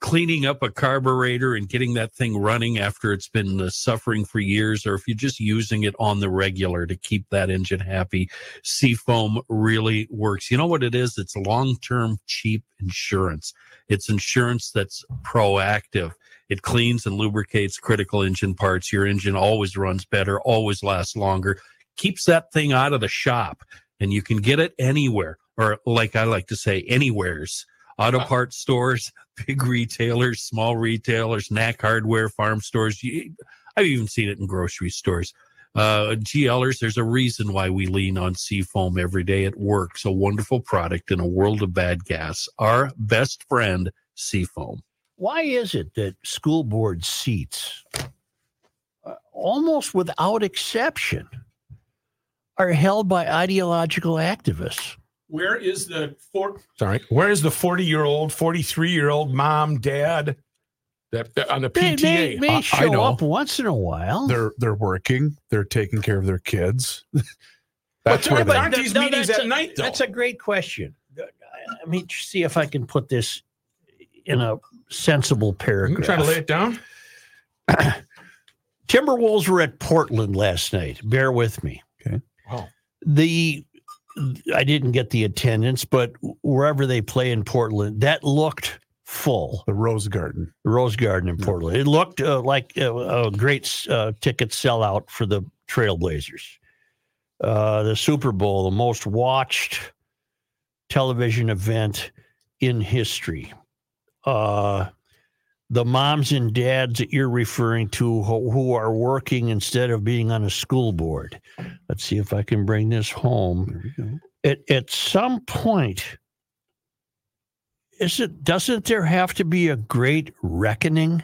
cleaning up a carburetor and getting that thing running after it's been uh, suffering for years, or if you're just using it on the regular to keep that engine happy, Seafoam really works. You know what it is? It's long term, cheap insurance. It's insurance that's proactive. It cleans and lubricates critical engine parts. Your engine always runs better, always lasts longer, keeps that thing out of the shop, and you can get it anywhere, or like I like to say, anywheres auto parts stores, <laughs> big retailers, small retailers, knack hardware, farm stores. I've even seen it in grocery stores. Uh, GLers, there's a reason why we lean on Seafoam every day. It works. A wonderful product in a world of bad gas. Our best friend, Seafoam. Why is it that school board seats, uh, almost without exception, are held by ideological activists? Where is the four? Sorry, where is the forty-year-old, forty-three-year-old mom, dad that, that on the They, PTA? they, they I- I show know. up once in a while. They're they're working. They're taking care of their kids. <laughs> But That's where but they. aren't these No, meetings at a- night though? That's a great question. Uh, Let me see if I can put this in a sensible I'm paragraph. trying to lay it down. <clears throat> Timberwolves were at Portland last night. Bear with me. Okay. Wow. The I didn't get the attendance, but wherever they play in Portland, that looked full. The Rose Garden. The Rose Garden in Portland. It looked uh, like a, a great uh, ticket sellout for the Trailblazers. Uh, the Super Bowl, the most watched television event in history. Uh, the moms and dads that you're referring to who, who are working instead of being on a school board. Let's see if I can bring this home. There we go. At, at some point, is it doesn't there have to be a great reckoning?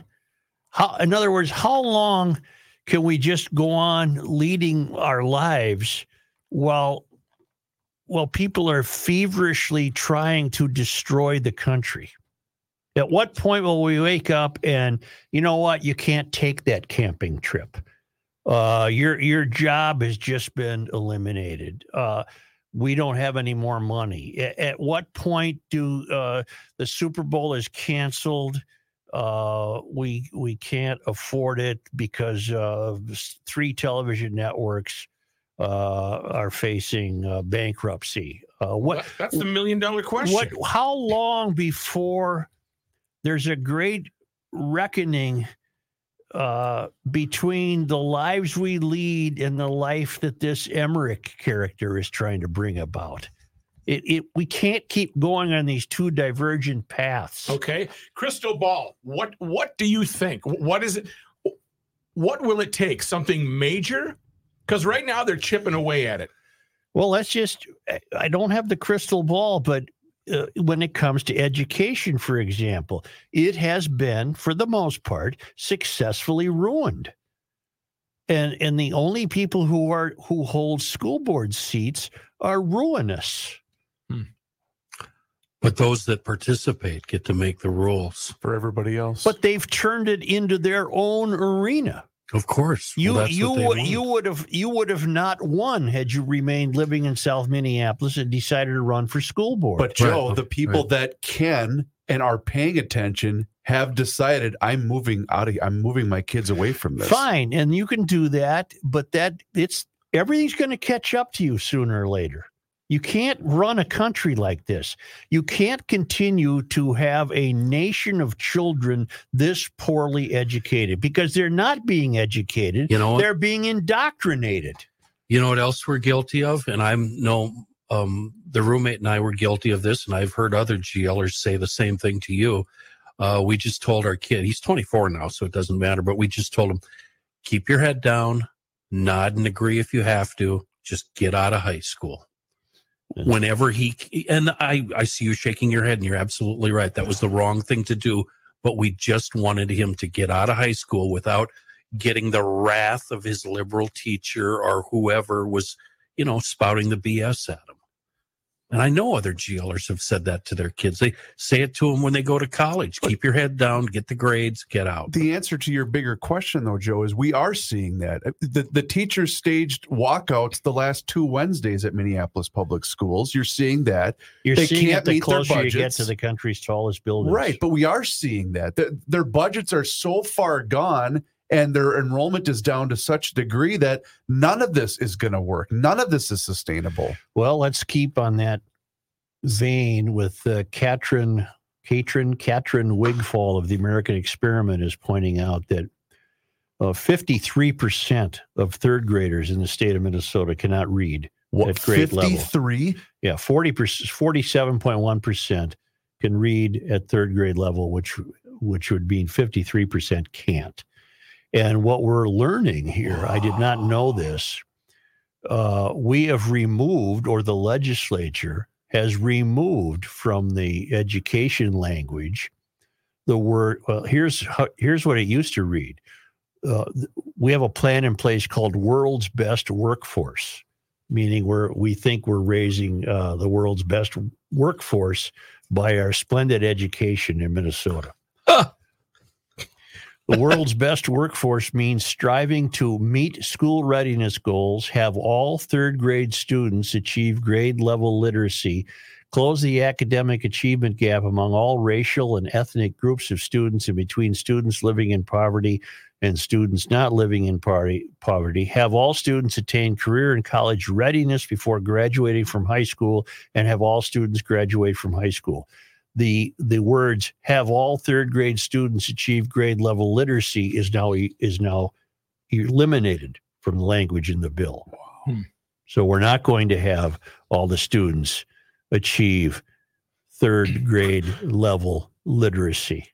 How, in other words, how long can we just go on leading our lives while while people are feverishly trying to destroy the country? At what point will we wake up and you know what? You can't take that camping trip. Uh, your your job has just been eliminated. Uh, we don't have any more money. At, at what point do uh, the Super Bowl is canceled? Uh, we we can't afford it because uh, three television networks uh, are facing uh, bankruptcy. Uh, what That's the million-dollar question. what? How long before there's a great reckoning uh, between the lives we lead and the life that this Emerick character is trying to bring about? It, it we can't keep going on these two divergent paths. Okay, crystal ball. What what do you think? What is it? What will it take? Something major? Because right now they're chipping away at it. Well, let's just, I- I don't have the crystal ball, but uh, when it comes to education, for example, it has been, for the most part, successfully ruined. And, and the only people who are who hold school board seats are ruinous. But those that participate get to make the rules. For everybody else. But they've turned it into their own arena. Of course. You Well, you would you would have you would have not won had you remained living in South Minneapolis and decided to run for school board. But Joe, Right. the people Right. that can and are paying attention have decided I'm moving out of I'm moving my kids away from this. Fine, and you can do that, but that it's everything's going to catch up to you sooner or later. You can't run a country like this. You can't continue to have a nation of children this poorly educated because they're not being educated. You know? They're being indoctrinated. You know what else we're guilty of? And I'm no, um, the roommate and I were guilty of this, and I've heard other GLers say the same thing to you. Uh, we just told our kid, he's 24 now, so it doesn't matter, but we just told him, keep your head down, nod and agree if you have to, just get out of high school. Whenever he, and I, I see you shaking your head, and you're absolutely right. That was the wrong thing to do, but we just wanted him to get out of high school without getting the wrath of his liberal teacher or whoever was, you know, spouting the BS at him. And I know other GLers have said that to their kids. They say it to them when they go to college. Keep your head down, get the grades, get out. The answer to your bigger question, though, Joe, is we are seeing that. Uh, The, the teachers staged walkouts the last two Wednesdays at Minneapolis public schools. You're seeing that. You're They seeing it can't the meet their closer you get to the country's tallest buildings. Right, but we are seeing that. Th- Their budgets are so far gone and their enrollment is down to such a degree that none of this is going to work. None of this is sustainable. Well, let's keep on that vein with uh, Catrin, Catrin, Catrin Wigfall of the American Experiment is pointing out that uh, 53% of third graders in the state of Minnesota cannot read What, at grade level. 53? Yeah, 40 47.1% can read at third grade level, which which would mean 53% can't. And what we're learning here, I did not know this. Uh, we have removed, or the legislature has removed from the education language the word. Well, here's how, here's what it used to read. Uh, we have a plan in place called World's Best Workforce meaning we're we think we're raising uh, the world's best workforce by our splendid education in Minnesota. The world's best workforce means striving to meet school readiness goals, have all third grade students achieve grade level literacy, close the academic achievement gap among all racial and ethnic groups of students and between students living in poverty and students not living in party, poverty, have all students attain career and college readiness before graduating from high school, and have all students graduate from high school. The the words "have all third grade students achieve grade level literacy" is now is now eliminated from the language in the bill. Hmm. So we're not going to have all the students achieve third grade level literacy.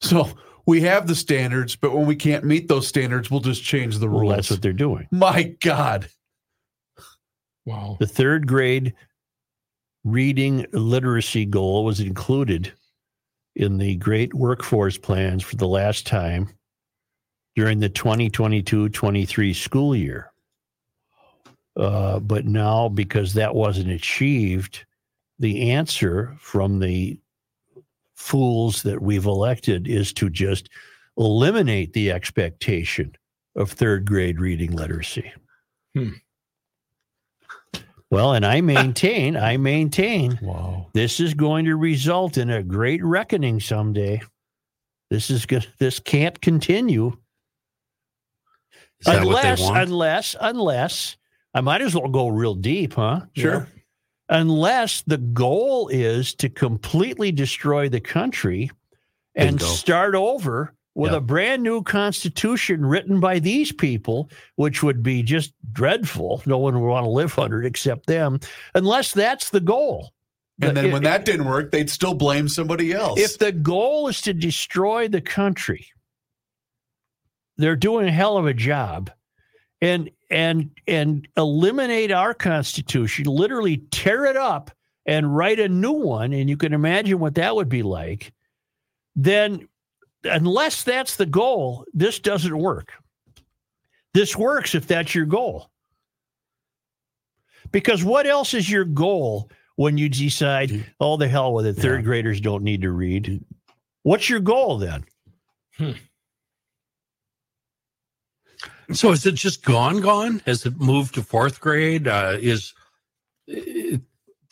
So we have the standards, but when we can't meet those standards, we'll just change the Well, rules. that's what they're doing. My God. Wow. The third grade reading literacy goal was included in the great workforce plans for the last time during the 2022 23 school year. Uh, but now, because that wasn't achieved, the answer from the fools that we've elected is to just eliminate the expectation of third grade reading literacy. Hmm. Well, and I maintain, I maintain <laughs> Wow. this is going to result in a great reckoning someday. This is good. This can't continue Is that what unless, they want? unless, unless I might as well go real deep, huh? Sure. Unless the goal is to completely destroy the country and Bingo. start over with Yep. a brand new constitution written by these people, which would be just dreadful. No one would want to live under it except them, unless that's the goal. And then if- when that didn't work, they'd still blame somebody else. if the goal is to destroy the country, they're doing a hell of a job. And and and eliminate our constitution, literally tear it up and write a new one, and you can imagine what that would be like, then unless that's the goal, this doesn't work. This works if that's your goal. Because what else is your goal when you decide, oh, the hell with it, third Yeah. graders don't need to read? What's your goal then? So is it just gone, gone? Has it moved to fourth grade? Uh, is it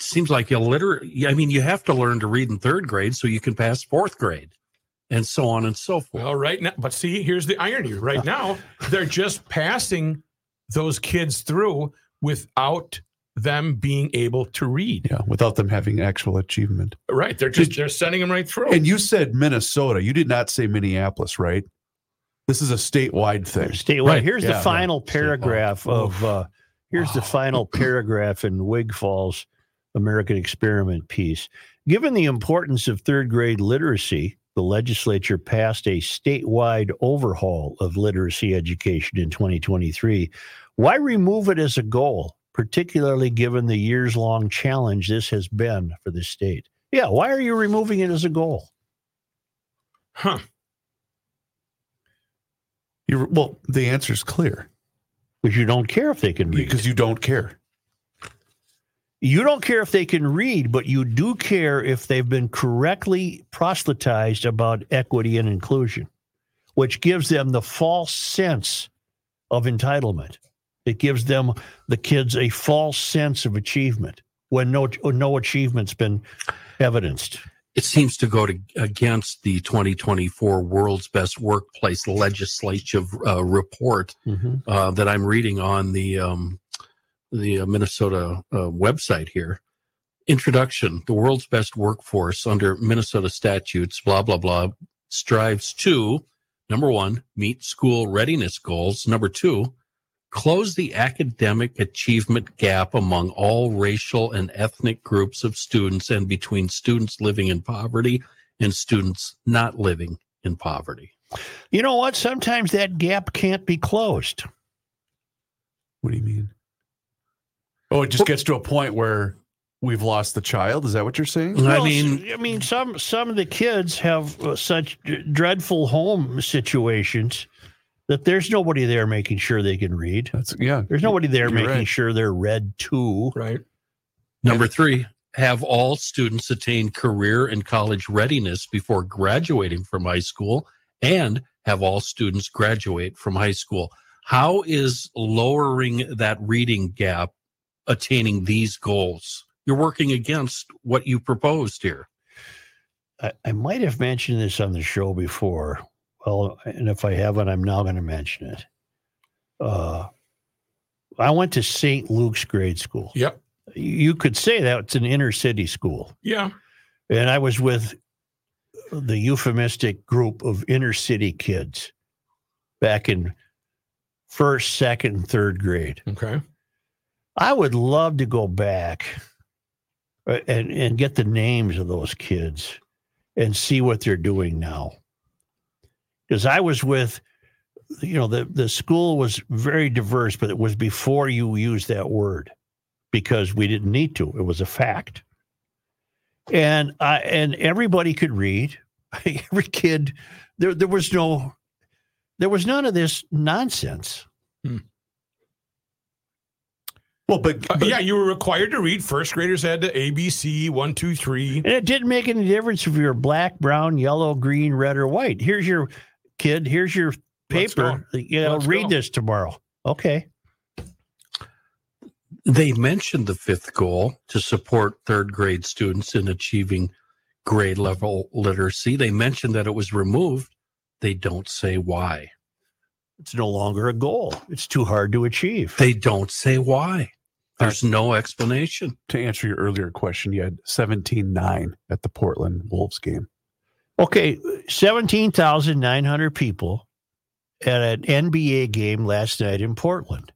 seems like illiterate? I mean, you have to learn to read in third grade so you can pass fourth grade. And so on and so forth. Well, right now, but see, here's the irony. Right now, they're just passing those kids through without them being able to read. Yeah, without them having actual achievement. Right. They're just they're sending them right through. And you said Minnesota. You did not say Minneapolis, right? This is a statewide thing. Statewide. Right. Here's Yeah, the final right. paragraph of uh, here's the final <clears throat> paragraph in Wigfall's American Experiment piece. Given the importance of third grade literacy, the legislature passed a statewide overhaul of literacy education in 2023. Why remove it as a goal, particularly given the years long challenge this has been for the state? Yeah, why are you removing it as a goal? Huh. You're, well, the answer is clear Because you don't care if they can read. because you don't care. You don't care if they can read, but you do care if they've been correctly proselytized about equity and inclusion, which gives them the false sense of entitlement. It gives them the kids a false sense of achievement when no no achievement's been evidenced. It seems to go to, against the 2024 World's Best Workplace Legislative uh, report uh, that I'm reading on the um, the uh, Minnesota uh, website here. Introduction: The world's best workforce under Minnesota statutes, blah blah blah, strives to number one meet school readiness goals. Number two, close the academic achievement gap among all racial and ethnic groups of students and between students living in poverty and students not living in poverty. You know what? Sometimes that gap can't be closed. What do you mean? Oh, it just gets to a point where we've lost the child. Is that what you're saying? I mean, s- I mean, some some of the kids have uh, such dreadful home situations that there's nobody there making sure they can read. That's yeah. There's nobody there You're making right. sure they're read to. Right. Number three, have all students attain career and college readiness before graduating from high school and have all students graduate from high school. How is lowering that reading gap attaining these goals? You're working against what you proposed here. I, I might have mentioned this on the show before. Well, and if I haven't, I'm now going to mention it. Uh, I went to St. Luke's grade school. Yep. You could say that it's an inner city school. Yeah. and I was with the euphemistic group of inner city kids back in first, second, third grade. Okay. I would love to go back uh, and and get the names of those kids and see what they're doing now. Because I was with, you know, the the school was very diverse, but it was before you used that word because we didn't need to. It was a fact and I and everybody could read. <laughs> Every kid, there there was no, there was none of this nonsense. Well, but, Uh, but yeah, you were required to read. First graders had to ABC one, two, three. And it didn't make any difference if you were black, brown, yellow, green, red, or white. Here's your kid. Here's your paper. You know, Let's read go. this tomorrow. Okay. They mentioned the fifth goal to support third grade students in achieving grade level literacy. They mentioned that it was removed. They don't say why. It's no longer a goal. It's too hard to achieve. They don't say why. There's no explanation. to answer your earlier question, you had 17-9 at the Portland Wolves game. Okay, 17,900 people at an NBA game last night in Portland.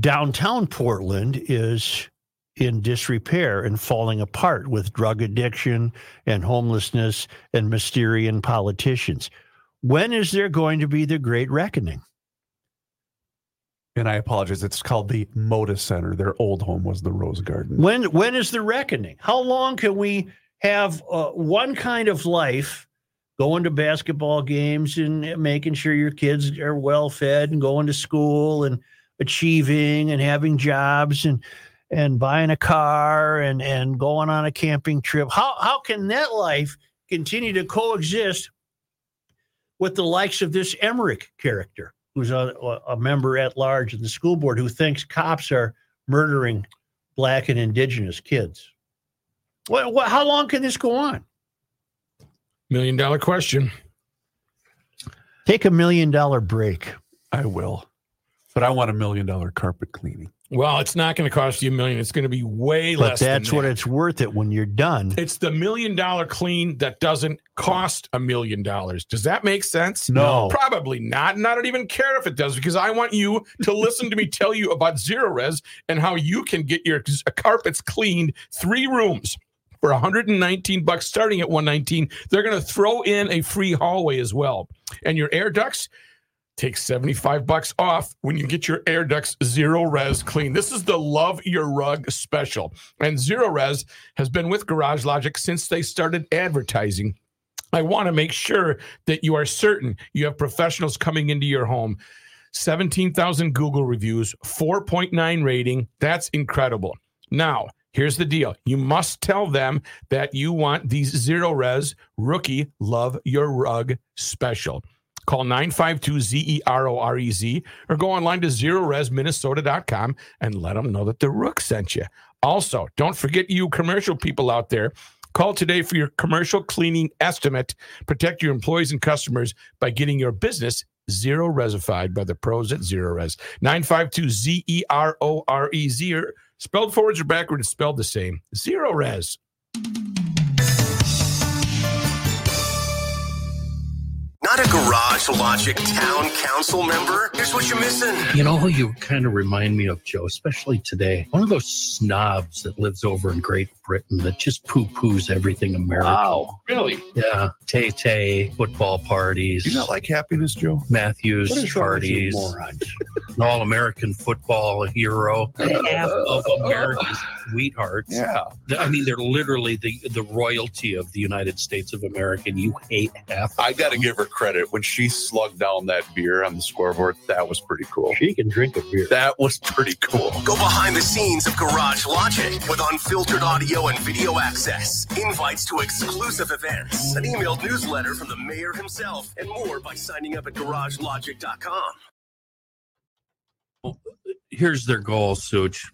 Downtown Portland is in disrepair and falling apart with drug addiction and homelessness and Mysterian politicians. When is there going to be the great reckoning? And I apologize. It's called the Moda Center. Their old home was the Rose Garden. When when is the reckoning? How long can we have uh, one kind of life, going to basketball games and making sure your kids are well fed and going to school and achieving and having jobs and and buying a car and and going on a camping trip? How how can that life continue to coexist with the likes of this Emerick character, who's a, a member at large of the school board, who thinks cops are murdering black and indigenous kids. What, what, how long can this go on? Million dollar question. Take a million dollar break. I will. But I want a million dollar carpet cleaning. Well, it's not going to cost you a million. It's going to be way But less. that's what that. it's worth it when you're done. It's the million dollar clean that doesn't cost a million dollars. Does that make sense? No. Probably not. And I don't even care if it does because I want you to listen to me tell you about Zerorez and how you can get your carpets cleaned three rooms for 119 bucks starting at 119. They're going to throw in a free hallway as well. And your air ducts take 75 bucks off when you get your air ducts Zerorez clean. This is the love your rug special. And Zerorez has been with Garage Logic since they started advertising. I want to make sure that you are certain you have professionals coming into your home. 17,000 Google reviews, 4.9 rating. That's incredible. Now, here's the deal. You must tell them that you want these Zerorez rookie love your rug special. Call 952 Z E R O R E Z or go online to zerorezminnesota.com and let them know that the Rook sent you. Also, don't forget you commercial people out there. Call today for your commercial cleaning estimate. Protect your employees and customers by getting your business zero resified by the pros at Zerorez. 952 Z E R O R E Z spelled forwards or backwards, spelled the same. Zerorez. Not a Garage Logic Town Council member? Here's what you're missing. You know who you kind of remind me of, Joe, especially today? One of those snobs that lives over in Great Britain that just poo poos everything American. Wow. Really? Yeah. Tay Tay, football parties. Do you not like happiness, Joe? Matthews What is wrong with you parties. <laughs> An all American football hero. Half of America's sweethearts. Yeah. I mean, they're literally the, the royalty of the United States of America, and you hate half. I got to give her credit. When she slugged down that beer on the scoreboard, that was pretty cool. She can drink a beer. That was pretty cool. Go behind the scenes of Garage Logic with unfiltered audio and video access, invites to exclusive events, an emailed newsletter from the mayor himself, and more by signing up at garagelogic.com. Here's their goal, Such.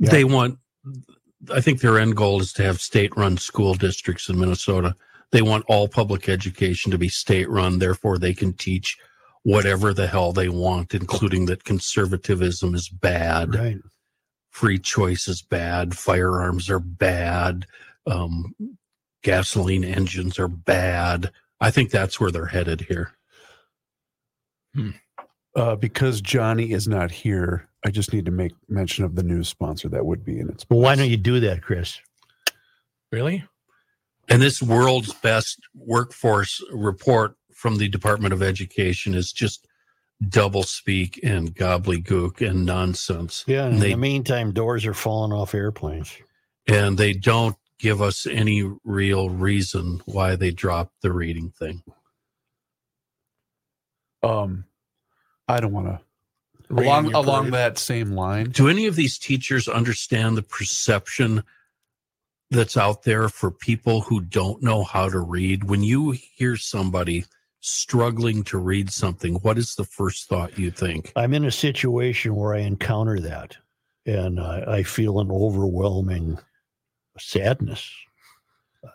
They want, I think their end goal is to have state run school districts in Minnesota. They want all public education to be state run. Therefore, they can teach whatever the hell they want, including that conservatism is bad. Right. free choice is bad, firearms are bad, um, gasoline engines are bad. I think that's where they're headed here. Uh, because Johnny is not here, I just need to make mention of the news sponsor that would be in its. Well, why don't you do that, Chris? Really? And this world's best workforce report from the Department of Education is just double speak and gobbledygook and nonsense. Yeah. In And they, the meantime, doors are falling off airplanes. and they don't give us any real reason why they dropped the reading thing. Um, I don't want to. Along along parade. that same line, Do any of these teachers understand the perception that's out there for people who don't know how to read? When you hear somebody struggling to read something, what is the first thought you think? I'm in a situation where I encounter that, and I, I feel an overwhelming sadness.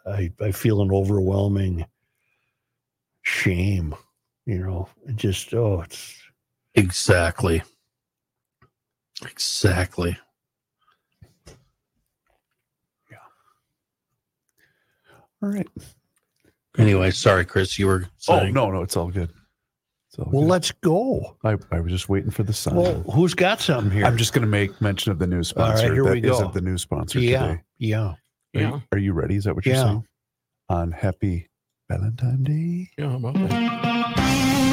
I, I feel an overwhelming shame. You know, just oh, it's Exactly. Exactly. All right. Anyway, sorry, Chris, you were Oh no, no, it's all good. It's all well. good. Let's go. I, I was just waiting for the sign. Well, who's got something here? I'm just going to make mention of the news All right, sponsor. here that we go. isn't the news sponsor yeah, today. yeah. Are, Yeah. you, are you ready? Is that what you're Yeah. saying? On Happy Valentine Day. Yeah, how about that?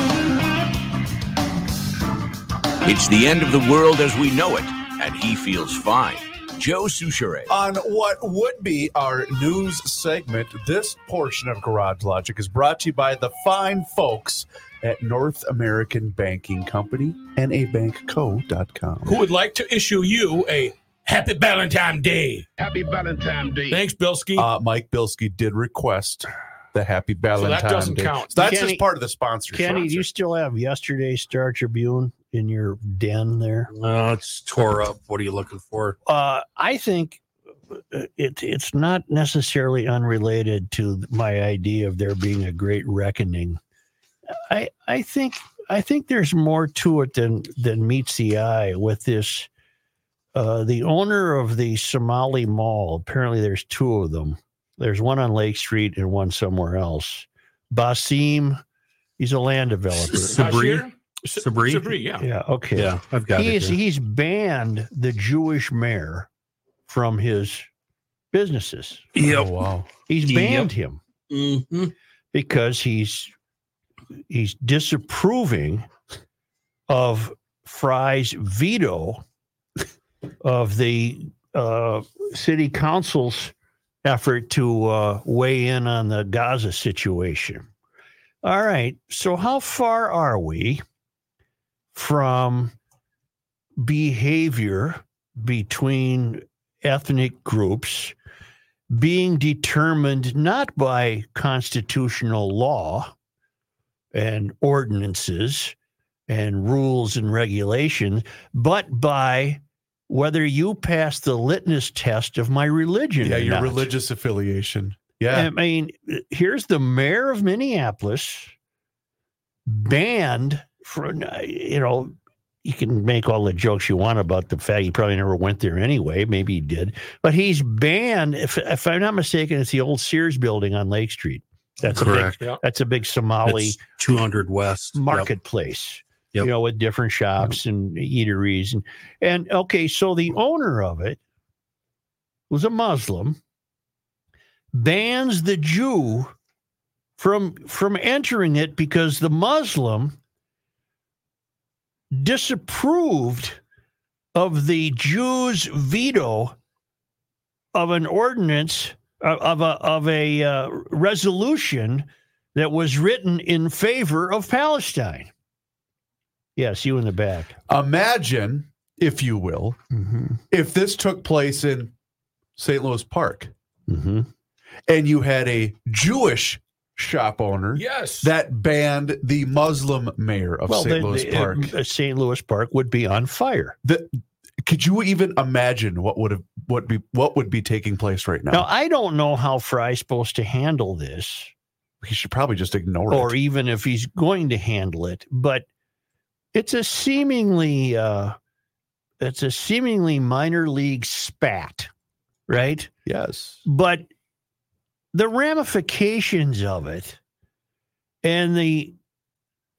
It's the end of the world as we know it, and he feels fine. Joe Soucheray. On what would be our news segment, this portion of Garage Logic is brought to you by the fine folks at North American Banking Company, nabankco.com. Who would like to issue you a Happy Valentine Day? Happy Valentine Day. Thanks, Bilski. Uh, Mike Bilski did request the Happy Valentine doesn't Day. count. So that's Kenny- just part of the sponsorship. Kenny, do you still have yesterday's Star Tribune in your den there? No, it's tore up. What are you looking for? Uh, I think uh, it, it's not necessarily unrelated to my idea of there being a great reckoning. I I think I think there's more to it than than meets the eye with this. Uh, the owner of the Somali Mall, apparently there's two of them. There's one on Lake Street and one somewhere else. Basim, he's a land developer. Sabri? Bashir? Sabri? Sabri, yeah. Yeah, okay. Yeah, I've got he's it. here. he's banned the Jewish mayor from his businesses. Yep. Oh, wow. He's Yep. banned him Mhm. because he's he's disapproving of Frey's veto of the uh, city council's effort to uh, weigh in on the Gaza situation. All right, so how far are we from behavior between ethnic groups being determined not by constitutional law and ordinances and rules and regulations, but by whether you pass the litmus test of my religion. Yeah, or your not. religious affiliation. Yeah. I mean, here's the mayor of Minneapolis banned for you know. You can make all the jokes you want about the fact he probably never went there anyway. Maybe he did, but he's banned. If, if I'm not mistaken, it's the old Sears building on Lake Street. That's a Correct. big, Yeah. that's a big Somali It's 200 West. Marketplace. Yep. You know, with different shops and eateries and and okay, so the owner of it was a Muslim, bans the Jew from from entering it because the Muslim disapproved of the Jews' veto of an ordinance uh, of a of a uh, resolution that was written in favor of Palestine. Yes, you in the back. Imagine, if you will, Mm-hmm. if this took place in St. Louis Park Mm-hmm. and you had a Jewish shop owner Yes. that banned the Muslim mayor of St. Louis the- Park. uh, St. Louis Park would be on fire. The, could you even imagine what would have what be what would be taking place right now? Now, I don't know how Frey's supposed to handle this, he should probably just ignore or it. Or even if he's going to handle it, but it's a seemingly uh, it's a seemingly minor league spat, right? Yes. but the ramifications of it and the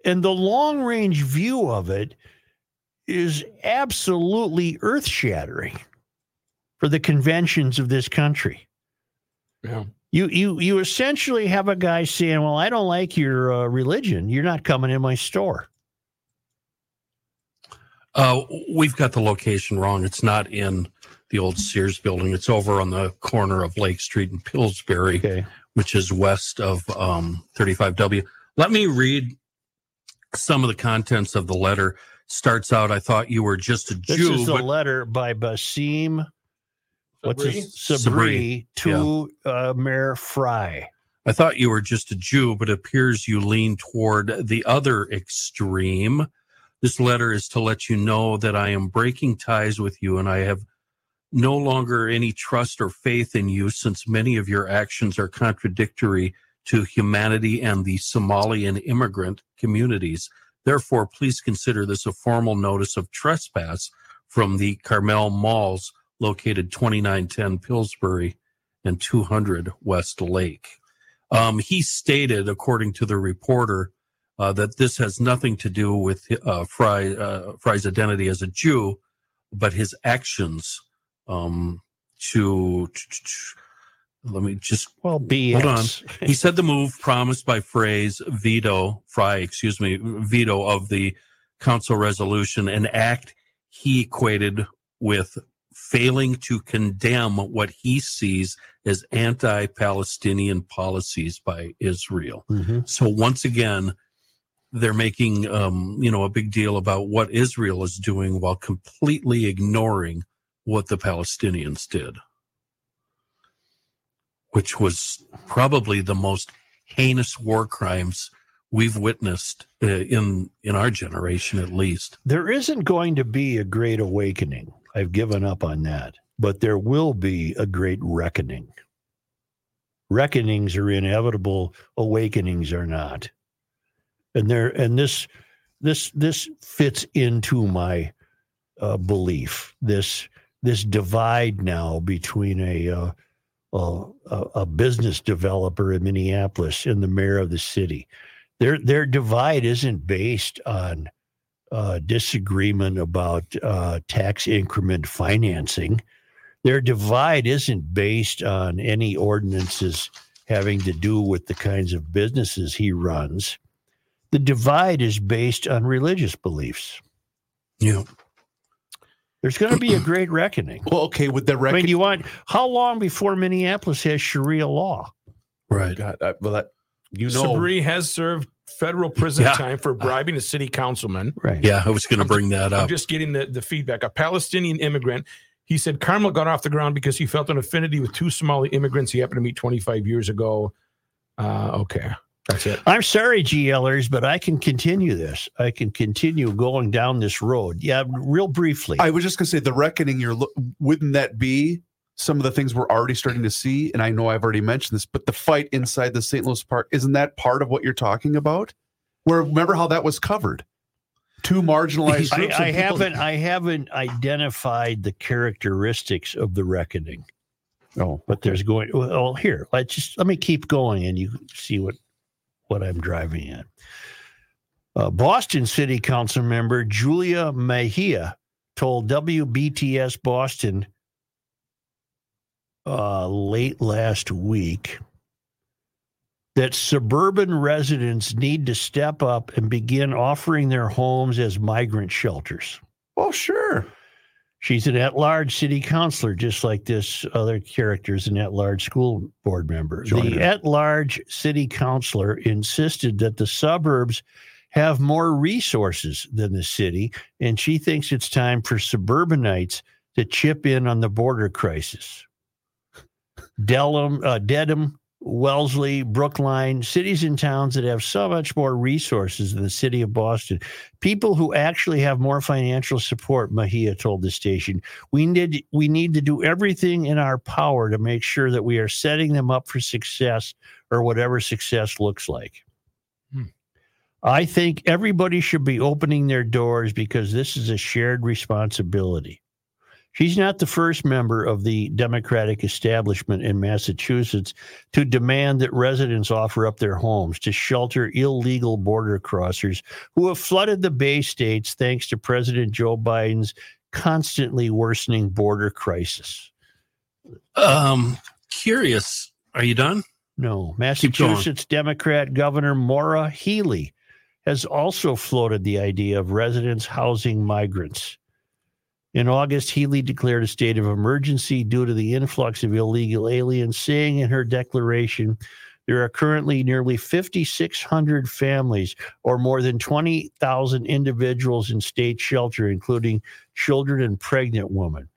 and the long range view of it is absolutely earth shattering for the conventions of this country yeah. you you you essentially have a guy saying well i don't like your uh, religion you're not coming in my store Uh, we've got the location wrong. It's not in the old Sears building. It's over on the corner of Lake Street and Pillsbury, okay which is west of um, 35W. Let me read some of the contents of the letter. Starts out, I thought you were just a this Jew, is the but letter by basim what's Sabri? his sabri to uh, mayor Frey I thought you were just a Jew, but it appears you lean toward the other extreme. This letter is to let you know that I am breaking ties with you and I have no longer any trust or faith in you since many of your actions are contradictory to humanity and the Somalian immigrant communities. Therefore, please consider this a formal notice of trespass from the Karmel Malls located 2910 Pillsbury and 200 West Lake. Um, he stated, according to the reporter, uh, that this has nothing to do with uh, Frey, uh, Frey's identity as a Jew, but his actions. Um, to, let me just well BS. hold on. He said the move promised by Frey's veto, Frey, excuse me, veto of the council resolution, an act he equated with failing to condemn what he sees as anti-Palestinian policies by Israel. Mhm. So once again, they're making um, you know a big deal about what Israel is doing while completely ignoring what the Palestinians did, which was probably the most heinous war crimes we've witnessed uh, in in our generation, at least. there isn't going to be a great awakening. I've given up on that. but there will be a great reckoning. Reckonings are inevitable, awakenings are not. And there and this this this fits into my uh, belief. This this divide now between a, uh, a a business developer in Minneapolis and the mayor of the city. Their their divide isn't based on uh, disagreement about uh, tax increment financing. Their divide isn't based on any ordinances having to do with the kinds of businesses he runs. The divide is based on religious beliefs. Yeah. There's going to be a <clears throat> great reckoning. Well, okay, with the I reckoning, mean, you want how long before Minneapolis has Sharia law? Right. God, I, well, that, you know, Sabri has served federal prison Yeah. time for bribing a city councilman. Right. Yeah, I was going to bring that up. I'm just getting the, the feedback. A Palestinian immigrant. He said Karmel got off the ground because he felt an affinity with two Somali immigrants he happened to meet 25 years ago. Uh, okay. That's it. I'm sorry, GLers, but I can continue this. I can continue going down this road. Yeah, real briefly. I was just gonna say the reckoning. You're wouldn't that be some of the things we're already starting to see? And I know I've already mentioned this, but the fight inside the St. Louis Park isn't that part of what you're talking about? Where remember how that was covered? Two marginalized I, groups. I people- haven't. I haven't identified the characteristics of the reckoning. Oh, but there's going. Well, here, let's just let me keep going, and you see what what I'm driving at. Uh, Boston City Council member Julia Mejia told WBTS Boston uh, late last week that suburban residents need to step up and begin offering their homes as migrant shelters. Oh, sure. She's an at large city councilor, just like this other character is an at large school board member. Join the her. at large city councilor insisted that the suburbs have more resources than the city, and she thinks it's time for suburbanites to chip in on the border crisis. Delham, uh, Dedham, Wellesley, Brookline, cities and towns that have so much more resources than the city of Boston. People who actually have more financial support, Mejia told the station. We need we need to do everything in our power to make sure that we are setting them up for success or whatever success looks like. Hmm. I think everybody should be opening their doors because this is a shared responsibility. She's not the first member of the Democratic establishment in Massachusetts to demand that residents offer up their homes to shelter illegal border crossers who have flooded the Bay States thanks to President Joe Biden's constantly worsening border crisis. Um, curious. Are you done? No. Massachusetts Democrat Governor Maura Healey has also floated the idea of residents housing migrants. In August, Healey declared a state of emergency due to the influx of illegal aliens, saying in her declaration, there are currently nearly 5,600 families or more than 20,000 individuals in state shelter, including children and pregnant women.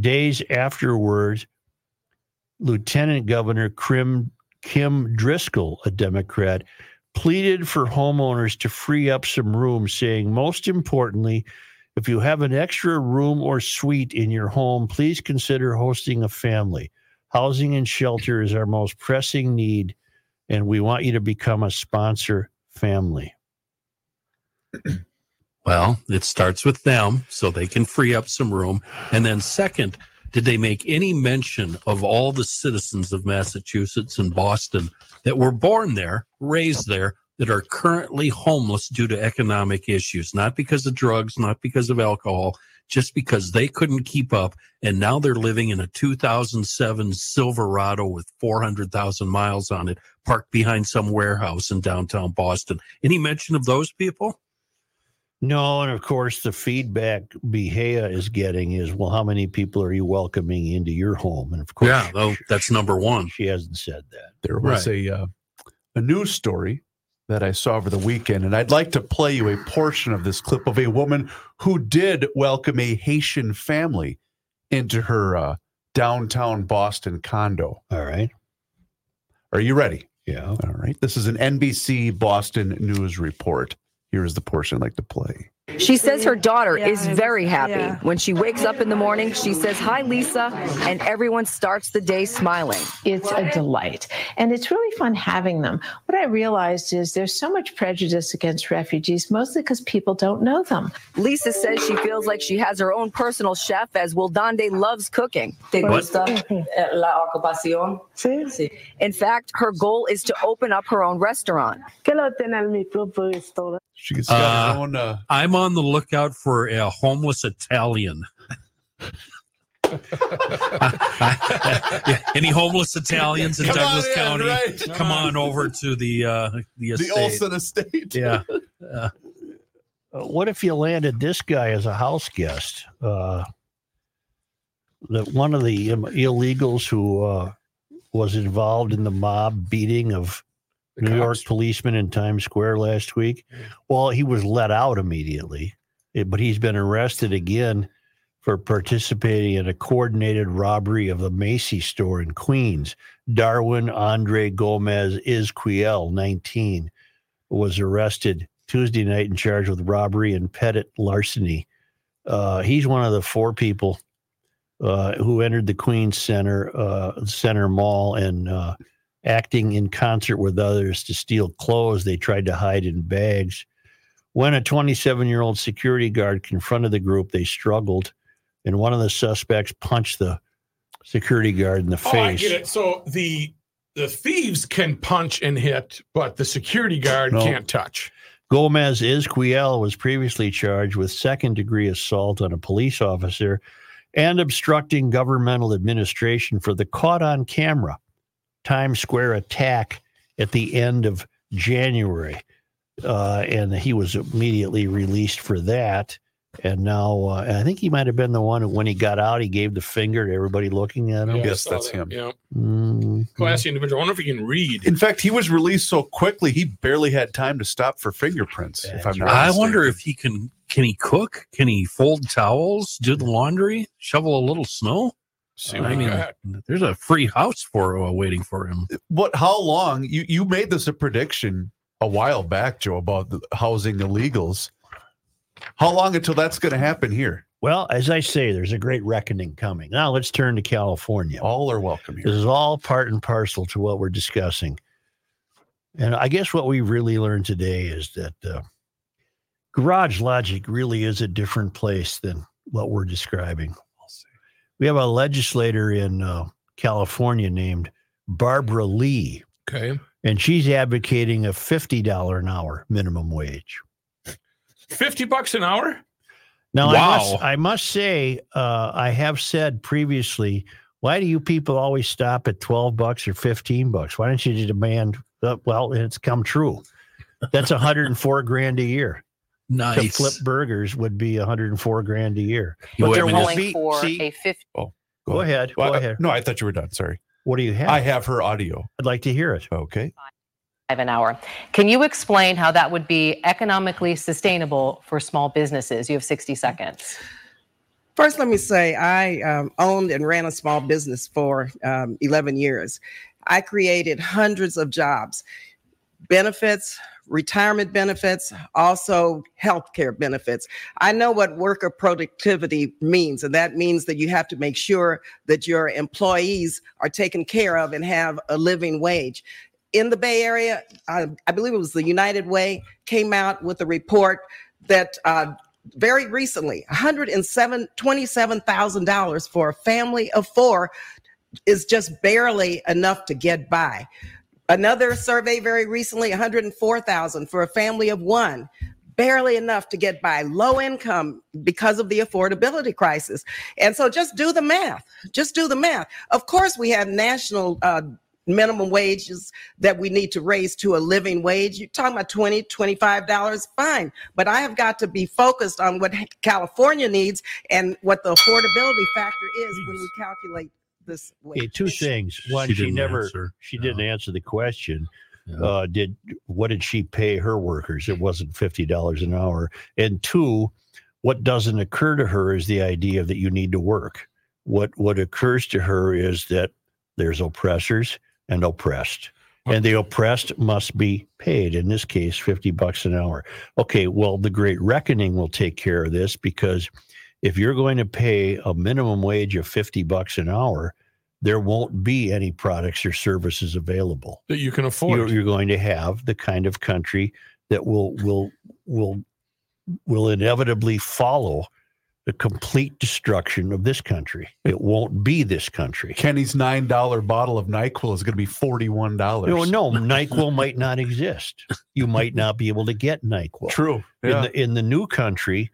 Days afterwards, Lieutenant Governor Kim, Kim Driscoll, a Democrat, pleaded for homeowners to free up some room, saying, most importantly, if you have an extra room or suite in your home, please consider hosting a family. Housing and shelter is our most pressing need, and we want you to become a sponsor family. <clears throat> Well, it starts with them so they can free up some room. And then, second, did they make any mention of all the citizens of Massachusetts and Boston that were born there, raised there, that are currently homeless due to economic issues, not because of drugs, not because of alcohol, just because they couldn't keep up. And now they're living in a 2007 Silverado with 400,000 miles on it, parked behind some warehouse in downtown Boston. Any mention of those people? No, and of course, the feedback Mejia is getting is, well, how many people are you welcoming into your home? And of course, Yeah, though, that's number one. she hasn't said that. there was a uh, a news story that I saw over the weekend, and I'd like to play you a portion of this clip of a woman who did welcome a Haitian family into her uh, downtown Boston condo. All right. Are you ready? Yeah. All right. This is an NBC Boston news report. Here is the portion I'd like to play. She says her daughter is very happy. When she wakes up in the morning, she says, Hi, Lisa, and everyone starts the day smiling. It's a delight. And it's really fun having them. What I realized is there's so much prejudice against refugees, mostly because people don't know them. Lisa says she feels like she has her own personal chef as Wildande loves cooking. What? gusta uh, la ocupación? Sí. In fact, her goal is to open up her own restaurant. She's got Uh, her own. Uh, I'm on the lookout for a homeless Italian. <laughs> Any homeless Italians in Come Douglas in, County? right. Come on over to the uh, the the estate. Olson estate. Yeah. <laughs> Uh, what if you landed this guy as a house guest? Uh, that one of the illegals who uh, was involved in the mob beating of New York policeman in Times Square last week. Well, he was let out immediately, eh, but he's been arrested again for participating in a coordinated robbery of the Macy's store in Queens. Darwin Andre Gomez Izquiel, 19, was arrested Tuesday night and charged with robbery and petit larceny. Uh, he's one of the four people uh, who entered the Queens Center uh, Center Mall and uh, acting in concert with others to steal clothes they tried to hide in bags. When a 27 year old security guard confronted the group, they struggled, and one of the suspects punched the security guard in the Oh, I face. get it. So the the thieves can punch and hit, but the security guard No. can't touch. Gomez Izquiel was previously charged with second degree assault on a police officer and obstructing governmental administration for the caught on camera Times Square attack at the end of January. Uh, and he was immediately released for that. And now uh, and I think he might have been the one who, when he got out, he gave the finger to everybody looking at him. Yeah, Yes, that's that. him. Yeah. Mm, Classy individual. I wonder if he can read. In fact, he was released so quickly he barely had time to stop for fingerprints. if I'm not I wonder if he can can he cook? Can he fold towels, do the laundry, shovel a little snow? See I what he mean, got. there's a free house for uh, waiting for him. what. How long you you made this a prediction a while back, Joe, about the housing illegals. How long until that's going to happen here? Well, as I say, there's a great reckoning coming. Now let's turn to California. All are welcome This is all part and parcel to what we're discussing. And I guess what we really learned today is that uh, Garage Logic really is a different place than what we're describing. We have a legislator in uh, California named Barbara Lee, Okay. and she's advocating a $50 an hour minimum wage. 50 bucks an hour? Now, I must, I must say, uh, I have said previously, why do you people always stop at 12 bucks or 15 bucks? Why don't you demand, uh, well, it's come true. That's 104 grand a year. To Nice. flip burgers would be 104 grand a year. But there wait a won't minute. be, for see, a 50. Oh, go ahead, Well, go uh, ahead. No, I thought you were done. Sorry. What do you have? I have her audio. I'd like to hear it. Okay. an hour. Can you explain how that would be economically sustainable for small businesses? You have 60 seconds. First, let me say I um, owned and ran a small business for um, 11 years. I created hundreds of jobs, benefits, retirement benefits, also healthcare benefits. I know what worker productivity means, and that means that you have to make sure that your employees are taken care of and have a living wage. In the Bay Area, I, I believe it was the United Way came out with a report that uh, very recently, $127,000 $27,000 for a family of four is just barely enough to get by. Another survey very recently, 104,000 for a family of one, barely enough to get by. Low income because of the affordability crisis. And so just do the math. Just do the math. Of course, we have national uh, minimum wages that we need to raise to a living wage. You're talking about 20 $25, fine. But I have got to be focused on what California needs and what the affordability factor is when we calculate this wage. Okay, two things. One, She she, never answer. she didn't answer the question. Yeah. Uh, did what did she pay her workers? It wasn't fifty dollars an hour. And two, what doesn't occur to her is the idea that you need to work. What what occurs to her is that there's oppressors and oppressed, and the oppressed must be paid. In this case, 50 bucks an hour. Okay, well, the Great Reckoning will take care of this because if you're going to pay a minimum wage of 50 bucks an hour, there won't be any products or services available that you can afford. You're, you're going to have the kind of country that will will will will inevitably follow the complete destruction of this country. It won't be this country. Kenny's nine dollar bottle of Nyquil is going to be forty one dollars. No, no, <laughs> Nyquil might not exist. You might not be able to get Nyquil. True. In the in the new country,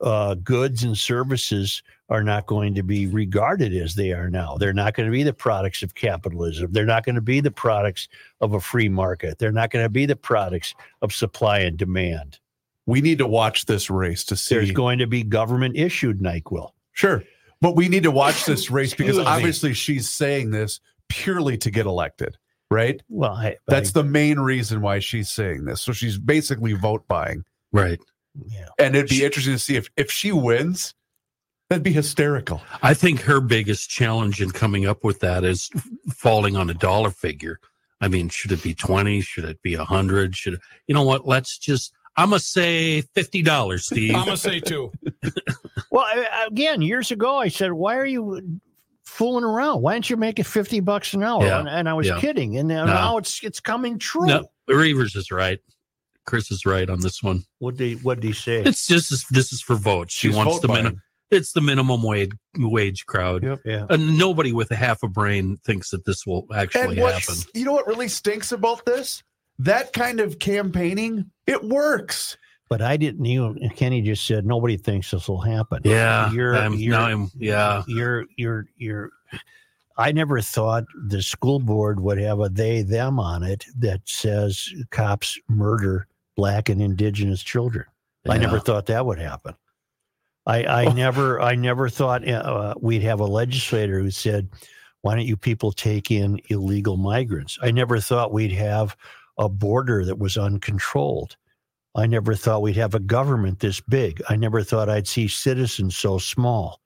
uh, goods and services are not going to be regarded as they are now. They're not going to be the products of capitalism. They're not going to be the products of a free market. They're not going to be the products of supply and demand. We need to watch this race to see. There's going to be government issued NyQuil. Sure. But we need to watch this <laughs> race because Excuse me. obviously she's saying this purely to get elected, right? Well, I, That's the main reason why she's saying this. So she's basically vote buying. Right. Yeah. And it'd be interesting to see if if she wins, that'd be hysterical. I think her biggest challenge in coming up with that is falling on a dollar figure. I mean, should it be 20? Should it be 100? Should it, you know what? Let's just, I'm going to say $50, Steve. I'm gonna say two. <laughs> Well, again, years ago, I said, "Why are you fooling around? Why don't you make it fifty bucks an hour?" Yeah. And, and I was Yeah. kidding, and now, No. now it's it's coming true. no, Reavers is right. Chris is right on this one. What did what did he say? It's just, this is for votes. She She's wants the minimum. It's the minimum wage wage crowd. Yep. Yeah. And nobody with a half a brain thinks that this will actually and what, happen. you know what really stinks about this? That kind of campaigning, it works. But I didn't. You Kenny just said nobody thinks this will happen. Yeah, you're I'm- you're now I'm- yeah. You're you're you're. I never thought the school board would have a they them on it that says cops murder black and indigenous children. I never thought that would happen. I, I Oh. never I never thought uh, we'd have a legislator who said, "Why don't you people take in illegal migrants?" I never thought we'd have a border that was uncontrolled. I never thought we'd have a government this big. I never thought I'd see citizens so small.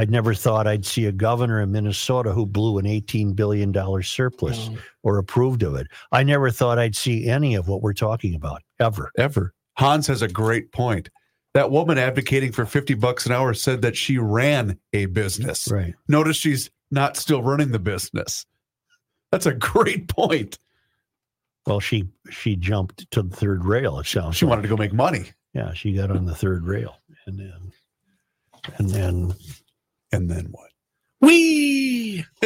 I never thought I'd see a governor in Minnesota who blew an $18 billion surplus or approved of it. I never thought I'd see any of what we're talking about ever. Ever. Hans has a great point. That woman advocating for 50 bucks an hour said that she ran a business. Right. Notice she's not still running the business. That's a great point. Well, she she jumped to the third rail. It sounds. She like. wanted to go make money. Yeah, she got on the third rail, and then and then and then what? We. <laughs>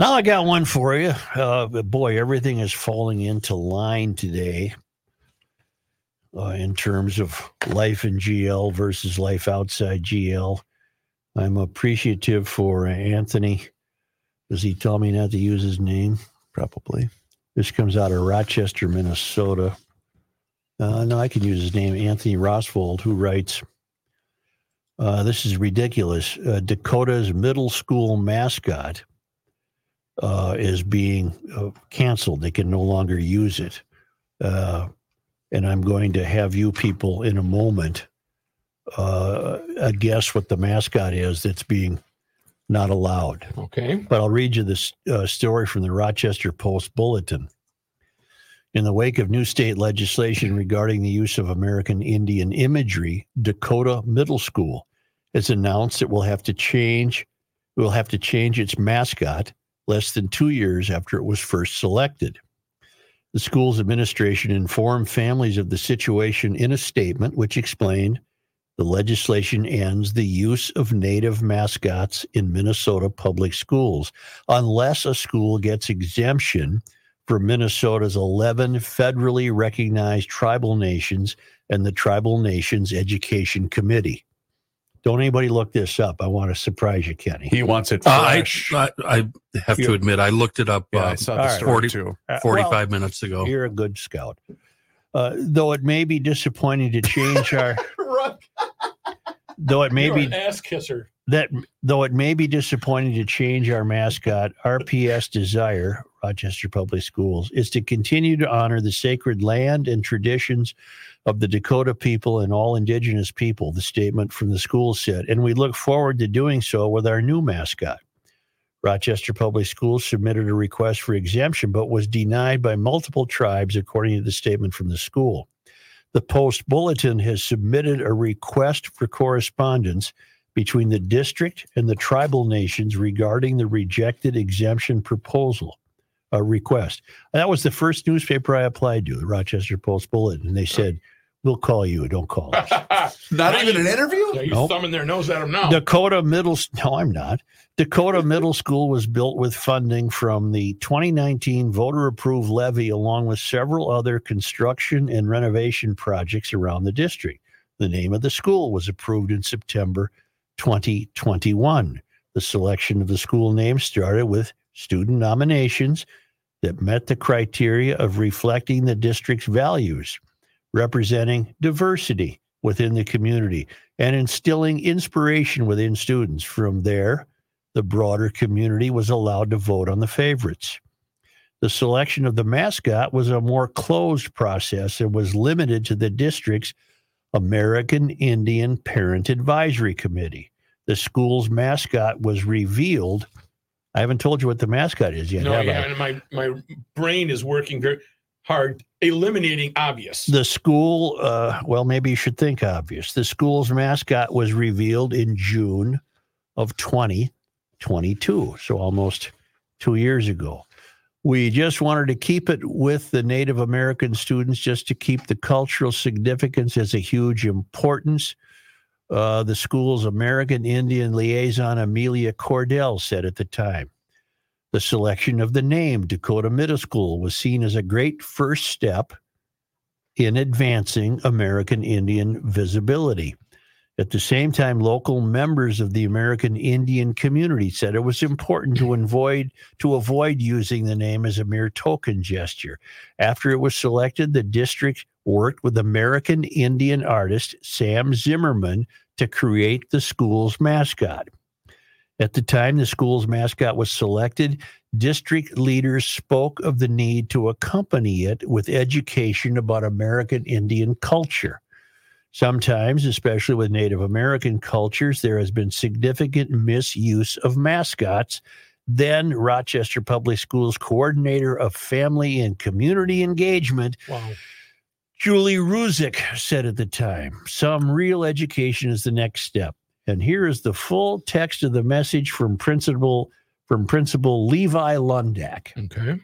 now I got one for you. Uh, boy, everything is falling into line today. Uh, in terms of life in GL versus life outside GL, I'm appreciative for Anthony. Does he tell me not to use his name? Probably. This comes out of Rochester, Minnesota. Uh, no, I can use his name, Anthony Rosvold, who writes, uh, "This is ridiculous. Uh, Dakota's middle school mascot uh, is being uh, canceled. They can no longer use it. Uh, and I'm going to have you people in a moment uh, guess what the mascot is that's being not allowed. Okay. But I'll read you this uh, story from the Rochester Post Bulletin. In the wake of new state legislation regarding the use of American Indian imagery, Dakota Middle School has announced it will have to change will have to change its mascot less than 2 years after it was first selected. The school's administration informed families of the situation in a statement which explained the legislation ends the use of native mascots in Minnesota public schools unless a school gets exemption for Minnesota's 11 federally recognized tribal nations and the Tribal Nations Education Committee. Don't anybody look this up. I want to surprise you, Kenny. He wants it Uh, I. I, I have to You're- admit, I looked it up Yeah, uh, I saw the story 40 too. Uh, 45 well, minutes ago. You're a good scout. Uh, though it may be disappointing to change <laughs> our, though it may You're be an ass kisser. that though it may be disappointing to change our mascot, RPS Desire, Rochester Public Schools, is to continue to honor the sacred land and traditions of the Dakota people and all indigenous people, the statement from the school said. And we look forward to doing so with our new mascot. Rochester Public Schools submitted a request for exemption, but was denied by multiple tribes, according to the statement from the school. The Post Bulletin has submitted a request for correspondence between the district and the tribal nations regarding the rejected exemption proposal uh, request. That was the first newspaper I applied to, the Rochester Post Bulletin, and they said, "We'll call you. Don't call us." <laughs> Not even an interview. Yeah, you Nope. thumbing their nose at them now. Dakota Middle. No, I'm not. Dakota <laughs> Middle School was built with funding from the 2019 voter-approved levy, along with several other construction and renovation projects around the district. The name of the school was approved in September 2021. The selection of the school name started with student nominations that met the criteria of reflecting the district's values, representing diversity within the community, and instilling inspiration within students. From there, the broader community was allowed to vote on the favorites. The selection of the mascot was a more closed process and was limited to the district's American Indian Parent Advisory Committee. The school's mascot was revealed. I haven't told you what the mascot is yet. no, have I? yeah, and my my brain is working very hard, eliminating obvious. The school, uh, well, maybe you should think obvious. The school's mascot was revealed in June of 2022, so almost two years ago. We just wanted to keep it with the Native American students just to keep the cultural significance as a huge importance. Uh, the school's American Indian liaison, Amelia Cordell, said at the time. The selection of the name Dakota Middle School was seen as a great first step in advancing American Indian visibility. At the same time, local members of the American Indian community said it was important to avoid to avoid using the name as a mere token gesture. After it was selected, the district worked with American Indian artist Sam Zimmerman to create the school's mascot. At the time the school's mascot was selected, district leaders spoke of the need to accompany it with education about American Indian culture. Sometimes, especially with Native American cultures, there has been significant misuse of mascots. Then, Rochester Public Schools coordinator of family and community engagement, Wow. Julie Ruzick, said at the time, some real education is the next step. And here is the full text of the message from Principal from Principal Levi Lundak. Okay.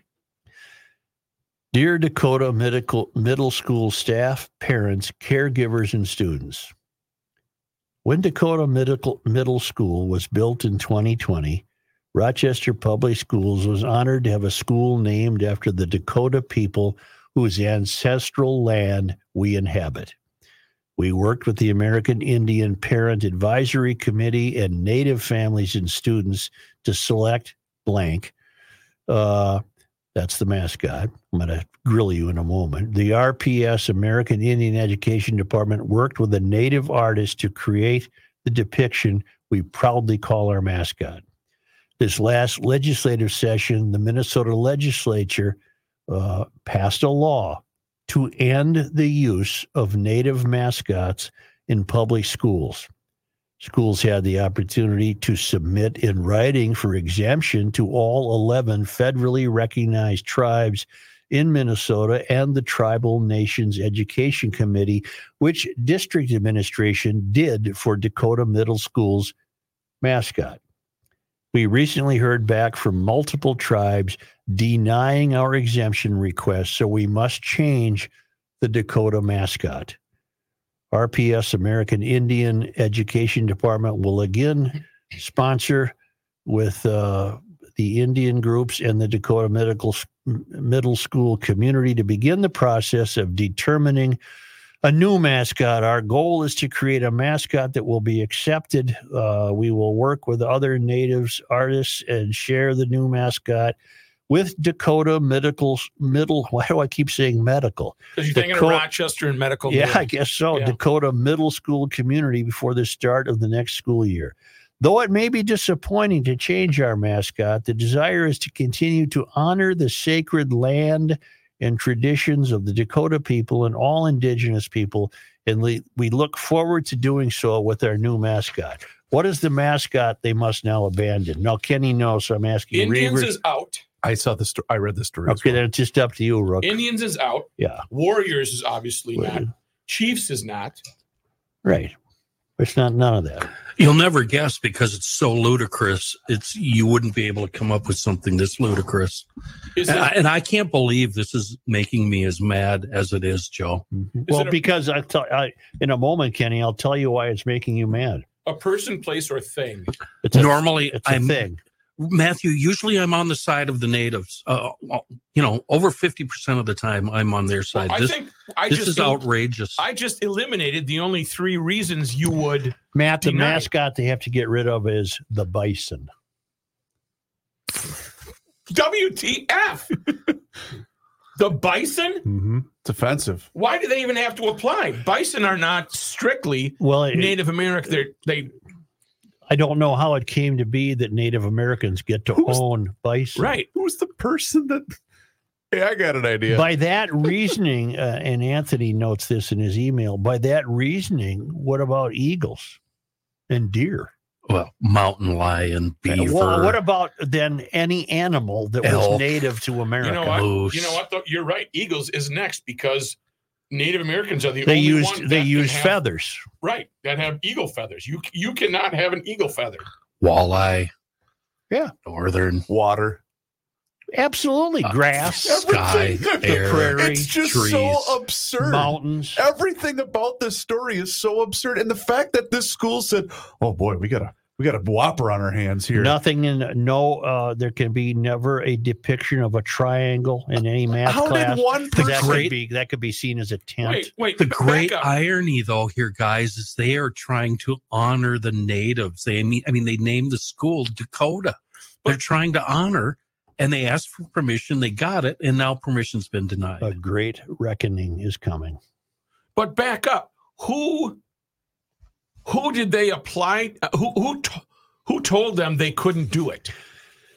Dear Dakota Medical Middle School staff, parents, caregivers, and students. When Dakota Medical Middle School was built in 2020, Rochester Public Schools was honored to have a school named after the Dakota people whose ancestral land we inhabit. We worked with the American Indian Parent Advisory Committee and Native families and students to select blank. Uh, that's the mascot. I'm going to grill you in a moment. The RPS, American Indian Education Department, worked with a Native artist to create the depiction we proudly call our mascot. This last legislative session, the Minnesota legislature uh, passed a law to end the use of Native mascots in public schools. Schools had the opportunity to submit in writing for exemption to all 11 federally recognized tribes in Minnesota and the Tribal Nations Education Committee, which district administration did for Dakota Middle School's mascot. We recently heard back from multiple tribes denying our exemption request, so we must change the Dakota mascot. RPS American Indian Education Department will again sponsor with uh, the Indian groups and the Dakota Medical Middle School community to begin the process of determining a new mascot. Our goal is to create a mascot that will be accepted. Uh, we will work with other natives artists and share the new mascot with Dakota Medical Middle. <laughs> Why do I keep saying medical? Because you're thinking of Rochester and medical. yeah, Middle. I guess so. Yeah. Dakota Middle School community before the start of the next school year. Though it may be disappointing to change our mascot, the desire is to continue to honor the sacred land and traditions of the Dakota people and all indigenous people. And we, we look forward to doing so with our new mascot. What is the mascot they must now abandon? No, Kenny knows, so I'm asking Indians Reavers. is out. I saw the story. I read the story. as Okay, well. then it's just up to you, Rook. Indians is out. yeah, Warriors is obviously not. Chiefs is not. right. It's not none of that. You'll never guess because it's so ludicrous. It's you wouldn't be able to come up with something this ludicrous. Is And it- I, and I can't believe this is making me as mad as it is, Joe. Mm-hmm. Well, it a- because I tell I, in a moment, Kenny, I'll tell you why it's making you mad. A person, place, or thing. It's a, Normally, it's a I'm thing. Matthew. Usually, I'm on the side of the natives. Uh, you know, over fifty percent of the time, I'm on their side. I this think I this just is outrageous. I just eliminated the only three reasons you would. Matt, the Deny. mascot they have to get rid of is the bison. WTF? the bison? Mm-hmm. It's offensive. Why do they even have to apply? Bison are not strictly Well, it- Native American. They're, they I don't know how it came to be that Native Americans get to own bison. right. Who's the person that? Hey, I got an idea. By that reasoning, uh, and Anthony notes this in his email. By that reasoning, what about eagles and deer? well, mountain lion, beaver. Well, what about then any animal that was native to America? You know what? You know what? Though? You're right. Eagles is next because Native Americans are the They only used one they that can used have- feathers. Right, that have eagle feathers. You you cannot have an eagle feather. walleye? Yeah. northern Water. Absolutely, Uh, grass, sky, Everything- air. prairie, It's just trees. so absurd. mountains. Everything about this story is so absurd, and the fact that this school said, "Oh boy, we got a we got a whopper on our hands here." Nothing in no. Uh, there can be never a depiction of a triangle in any math How class. did one person that could be that could be seen as a tent. Wait, wait. The great up. irony, though, here, guys, is they are trying to honor the natives. They, I mean, I mean, they named the school Dakota. They're trying to honor, and they asked for permission. They got it, and now permission's been denied. A great reckoning is coming. But back up. Who who did they apply? uh, Who who t- who told them they couldn't do it?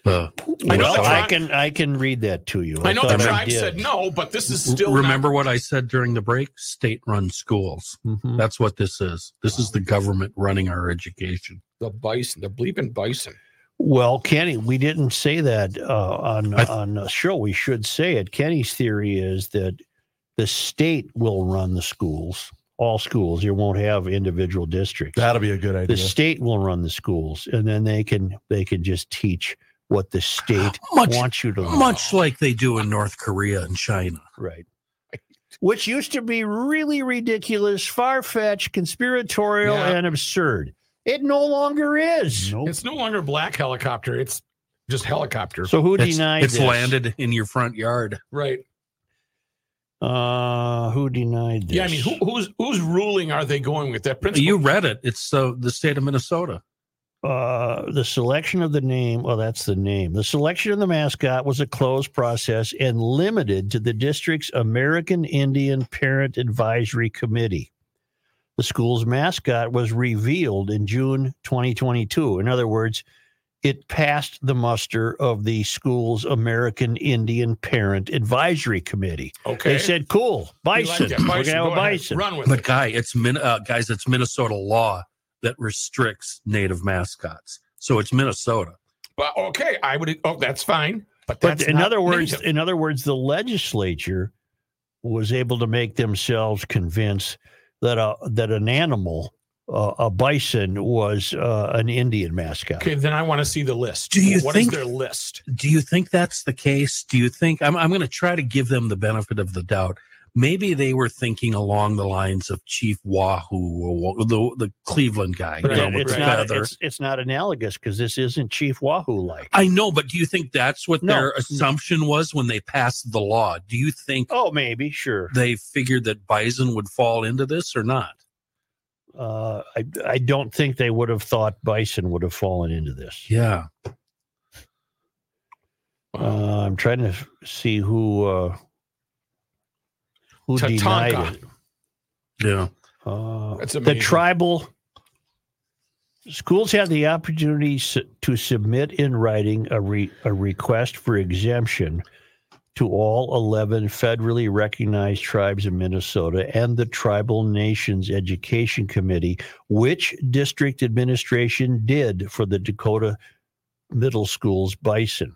Uh, I know Well, the I can I can read that to you. I know the thought tribe did. said no, but this is still remember not- what I said during the break? State-run schools. Mhm. That's what this is. This is the government running our education. the bison, the bleeping bison. Well, Kenny, we didn't say that uh, on I th- on the show. We should say it. Kenny's theory is that the state will run the schools, all schools. You won't have individual districts. That'll be a good idea. the state will run the schools, and then they can they can just teach what the state <gasps> Much- wants you to learn. Much like they do in North Korea and China. right. Which used to be really ridiculous, far fetched, conspiratorial, Yeah. and absurd. It no longer is. It's no longer black helicopter. It's just helicopter. So who It's, denied it's this? landed in your front yard. right. Uh, who denied this? Yeah. I mean, who, who's whose ruling are they going with? That principle. You read it. It's uh, the state of Minnesota. uh, the selection of the name, well, that's the name. The selection of the mascot was a closed process and limited to the district's American Indian Parent Advisory Committee. The school's mascot was revealed in June 2022. In other words, it passed the muster of the school's American Indian Parent Advisory Committee. okay. They said, cool, We like bison. We're going Bison, to have go a ahead. bison. Run with But it. But guy, it's min- uh, guys, it's Minnesota law that restricts native mascots. So it's Minnesota. But okay, I would. Oh, that's fine. But But in other words, native. in other words, the legislature was able to make themselves convince that a that an animal, uh, a bison, was uh, an Indian mascot. okay, then I want to see the list. Do you What is think- their list? Do you think that's the case? Do you think I'm, I'm going to try to give them the benefit of the doubt? Maybe they were thinking along the lines of Chief Wahoo, the the Cleveland guy, you know, with it's not feather. it's, it's not analogous because this isn't Chief Wahoo like. I know, but do you think that's what No. their assumption was when they passed the law? Do you think Oh, maybe sure. they figured that bison would fall into this or not? Uh, I I don't think they would have thought bison would have fallen into this. Yeah. Uh, I'm trying to see who uh, who denied it. Yeah. Uh, That's the tribal schools have the opportunity s- to submit in writing a, re, a request for exemption to all 11 federally recognized tribes in Minnesota and the Tribal Nations Education Committee, which district administration did for the Dakota Middle School's bison.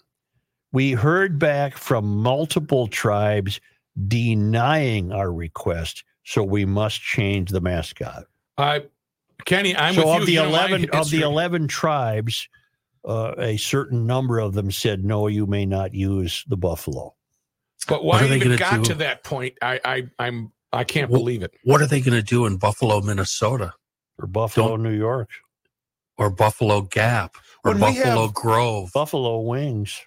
We heard back from multiple tribes denying our request, so we must change the mascot. Uh, Kenny, I'm so of the eleven of the eleven tribes, uh, a certain number of them said, "No, you may not use the buffalo." But why are they even got do? to that point? I, I, I'm, I can't Well, believe it. What are they going to do in Buffalo, Minnesota, or Buffalo, New York, or Buffalo Gap, or When Buffalo Grove? Buffalo wings.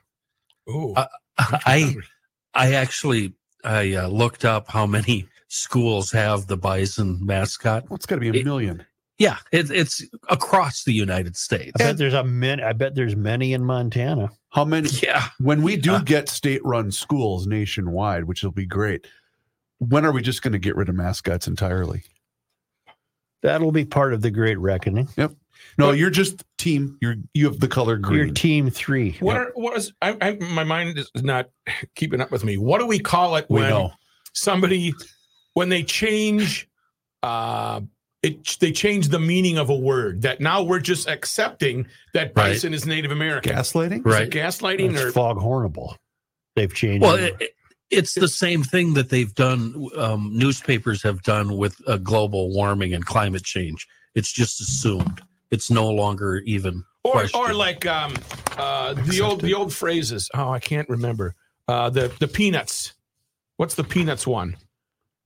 Ooh, Uh, I, I actually, I uh, looked up how many schools have the bison mascot. Well, it's got to be a million. Yeah, it, it's across the United States. I bet there's a min. I bet there's many in Montana. How many? <laughs> Yeah. When we do get state-run schools nationwide, which will be great, when are we just going to get rid of mascots entirely? That'll be part of the Great Reckoning. Yep. No, you're just team. You're you have the color green. You're Team Three. What are, what is I, I my mind is not <laughs> keeping up with me. What do we call it We when know. somebody when they change uh it they change the meaning of a word that now we're just accepting that Right. bison is Native American. Gaslighting? Is it Right. gaslighting It's or foghornable. They've changed. Well, it. it, it- it's the same thing that they've done. Um, newspapers have done with uh, global warming and climate change. It's just assumed. It's no longer even or questioned. or like um uh the old the old phrases. Oh, I can't remember. Uh the the peanuts. What's the peanuts one?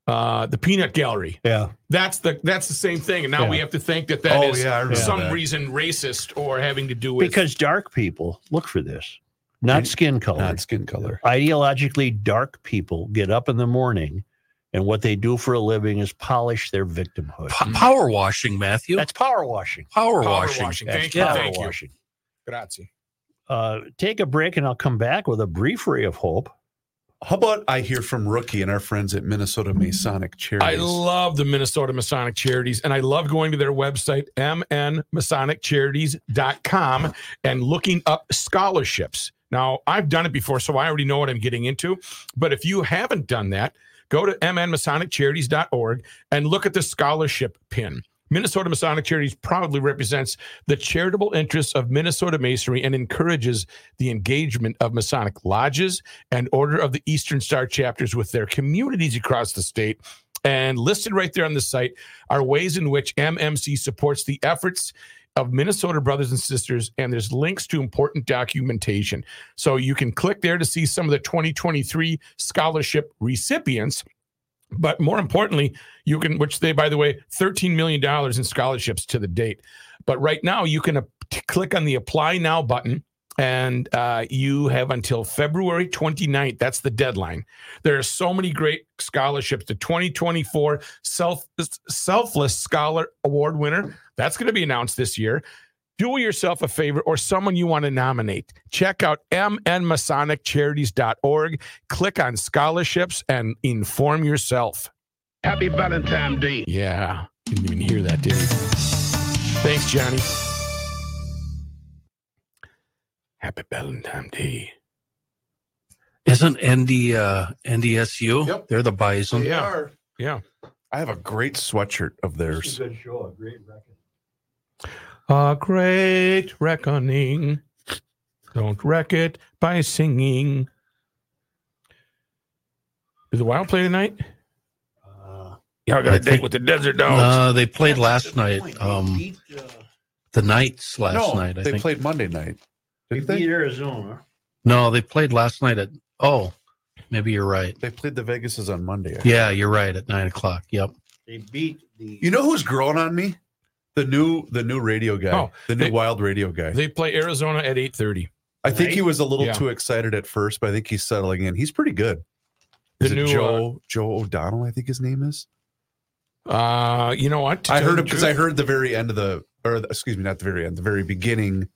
Uh the peanut gallery. yeah. That's the that's the same thing. And now Yeah. we have to think that that Oh, is yeah, some that. reason racist or having to do with Because dark people look for this, not skin color. Not skin color. Ideologically dark people get up in the morning, and what they do for a living is polish their victimhood. P- power washing, Matthew. That's power washing. power, Power washing. washing. That's Thank you, power thank you. Grazie. Uh, take a break, and I'll come back with a brief ray of hope. How about I hear from Rookie and our friends at Minnesota Masonic Charities? I love the Minnesota Masonic Charities, and I love going to their website, mnmasoniccharities.com, and looking up scholarships. Now, I've done it before, so I already know what I'm getting into. But if you haven't done that, go to mnmasoniccharities.org and look at the scholarship pin. Minnesota Masonic Charities proudly represents the charitable interests of Minnesota Masonry and encourages the engagement of Masonic lodges and Order of the Eastern Star chapters with their communities across the state. And listed right there on the site are ways in which MMC supports the efforts of Minnesota brothers and sisters, and there's links to important documentation. So you can click there to see some of the 2023 scholarship recipients. But more importantly, you can, which they, by the way, $13 million in scholarships to the date. But right now, you can uh, click on the apply now button and uh, you have until February 29th. That's the deadline. There are so many great scholarships. The 2024 Self, Selfless Scholar Award winner, that's going to be announced this year. Do yourself a favor or someone you want to nominate. Check out mnmasoniccharities.org, click on scholarships, and inform yourself. Happy Valentine's Day. Yeah, didn't even hear that, did he? Thanks, Johnny. Happy Valentine's Day. Isn't ND uh, NDSU? Yep. They're the bison. Yeah. Yeah. I have a great sweatshirt of theirs. good show, a great record. A great reckoning. Don't wreck it by singing. Is the Wild play tonight? Y'all got I a date think- with the Desert Dogs. Uh, they played last night. Um, the Knights last no, night. I they think. played Monday night. They Didn't beat they? Arizona. No, they played last night at. Oh, maybe you're right. They played the Vegases on Monday. Yeah, you're right at nine o'clock. Yep. They beat the. You know who's growing on me? The new the new radio guy. Oh, the new they- wild radio guy. They play Arizona at 8:30. I think he was a little Yeah. too excited at first, but I think he's settling in. He's pretty good. The Is it new, Joe Joe O'Donnell, I think his name is. Uh, you know what? I heard him because I heard the very end of the or the- excuse me, not the very end, the very beginning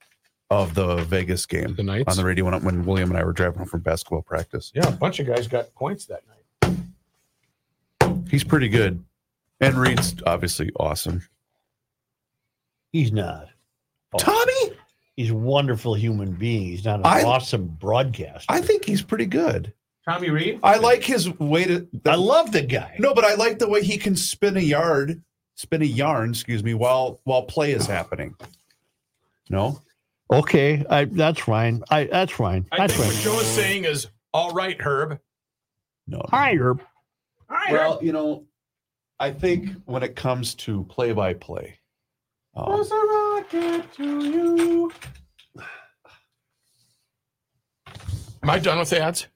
of the Vegas game the Knights. on the radio when, when William and I were driving home from basketball practice. Yeah, a bunch of guys got points that night. He's pretty good. And Reid's obviously awesome. He's not. Oh, Tommy? He's a wonderful human being. He's not an I- awesome broadcaster. I think he's pretty good. Tommy Reid. I like his way to. I love the guy. No, but I like the way he can spin a yard, spin a yarn, excuse me, while while play is happening. No, Okay, I that's fine. I that's fine. I That's think what. Joe is saying is all right, Herb. no. Hi, Herb. Hi, Well, you know, I think when it comes to play by play, um, Am I done with ads?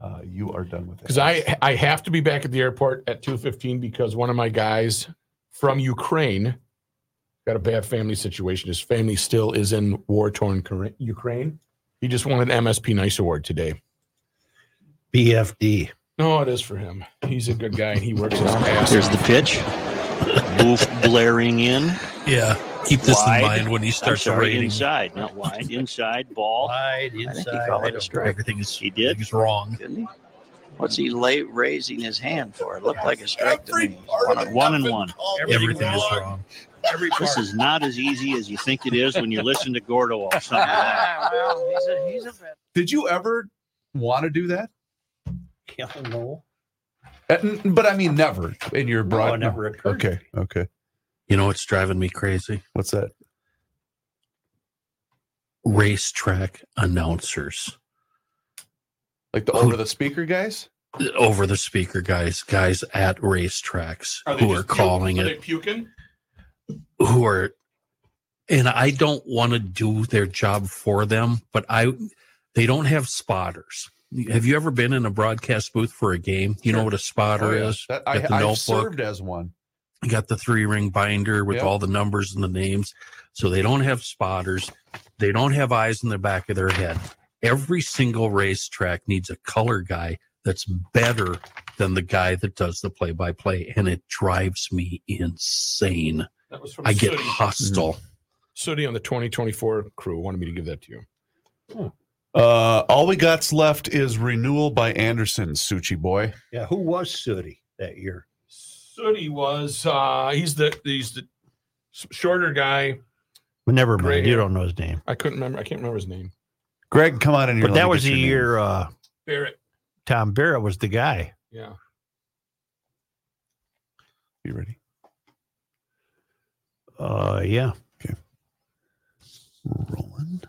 uh, you are done with it. Because I I have to be back at the airport at two fifteen because one of my guys from Ukraine got a bad family situation. His family still is in war torn Ukraine. He just won an MSP Nice Award today. BFD. No, it is for him. He's a good guy and he works his ass. Here's off. the pitch. Booth blaring in. Yeah. Keep this Wide. in mind when you I'm start sorry, rating. inside, not wide. Inside ball. <laughs> Wide I think he inside. called I don't- strike. Everything is He did. He's wrong. Didn't he? What's he lay, raising his hand for? It looked like a strike to me. One, on- one and one. Everything is wrong. Every This part. is not as easy as you think it is when you listen to Gordo all summer long. well, he's a, he's a vet. Did you ever want to do that? Yeah, no. Uh, But I mean, never in your No, broad. it never occurred. Okay, okay. You know what's driving me crazy? What's that? Racetrack announcers. Like the over the speaker guys? Over the speaker guys, guys at racetracks Are they who are just puke- calling are it they puking? who are and I don't want to do their job for them, but I they don't have spotters. Have you ever been in a broadcast booth for a game? You know what a spotter Oh, yeah. is? That, Got I, the I've notebook. served as one. You got the three ring binder with Yep. all the numbers and the names. So they don't have spotters. They don't have eyes in the back of their head. Every single racetrack needs a color guy that's better than the guy that does the play by play. And it drives me insane. That was from I get Sooty. hostile. Sooty on the 2024 crew wanted me to give that to you. Uh, all we got's left is renewal by Andersen, Suchi boy. Yeah, who was Sooty that year? Sooty was uh he's the he's the shorter guy. But never Gray mind. You don't know his name. I couldn't remember. I can't remember his name. Greg, come on in here. But that was get the your year uh, Barrett. Tom Barrett was the guy. Yeah. You ready? Uh, yeah. Okay. Rolling.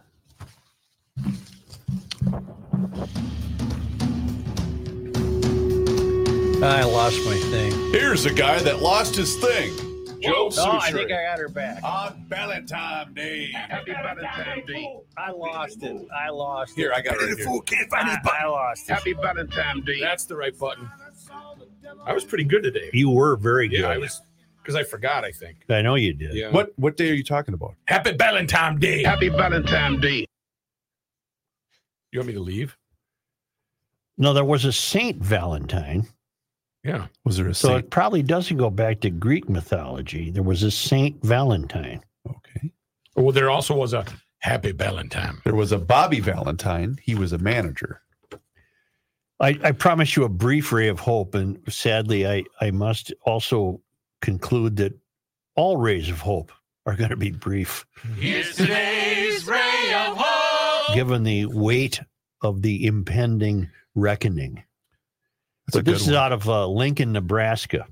I lost my thing. Here's a guy that lost his thing. Joe Oh, I think I got her back. On Valentine Day. Happy Valentine's Day. I lost it. I lost Here, it. Here, I got it right here. Can't I, I lost it. Happy Valentine's Day. That's the right button. I was pretty good today. You were very good. Yeah, I was because I forgot. I think. I know you did. Yeah. What what day are you talking about? Happy Valentine Day. Happy Valentine's Day. You want me to leave? No, there was a Saint Valentine. Yeah. Was there a So saint? it probably doesn't go back to Greek mythology. There was a Saint Valentine. Okay. Well, there also was a Happy Valentine. There was a Bobby Valentine. He was a manager. I, I promise you a brief ray of hope, and sadly, I, I must also conclude that all rays of hope are going to be brief, Here's today's ray of hope. given the weight of the impending reckoning. That's but this is out of uh, Lincoln, Nebraska.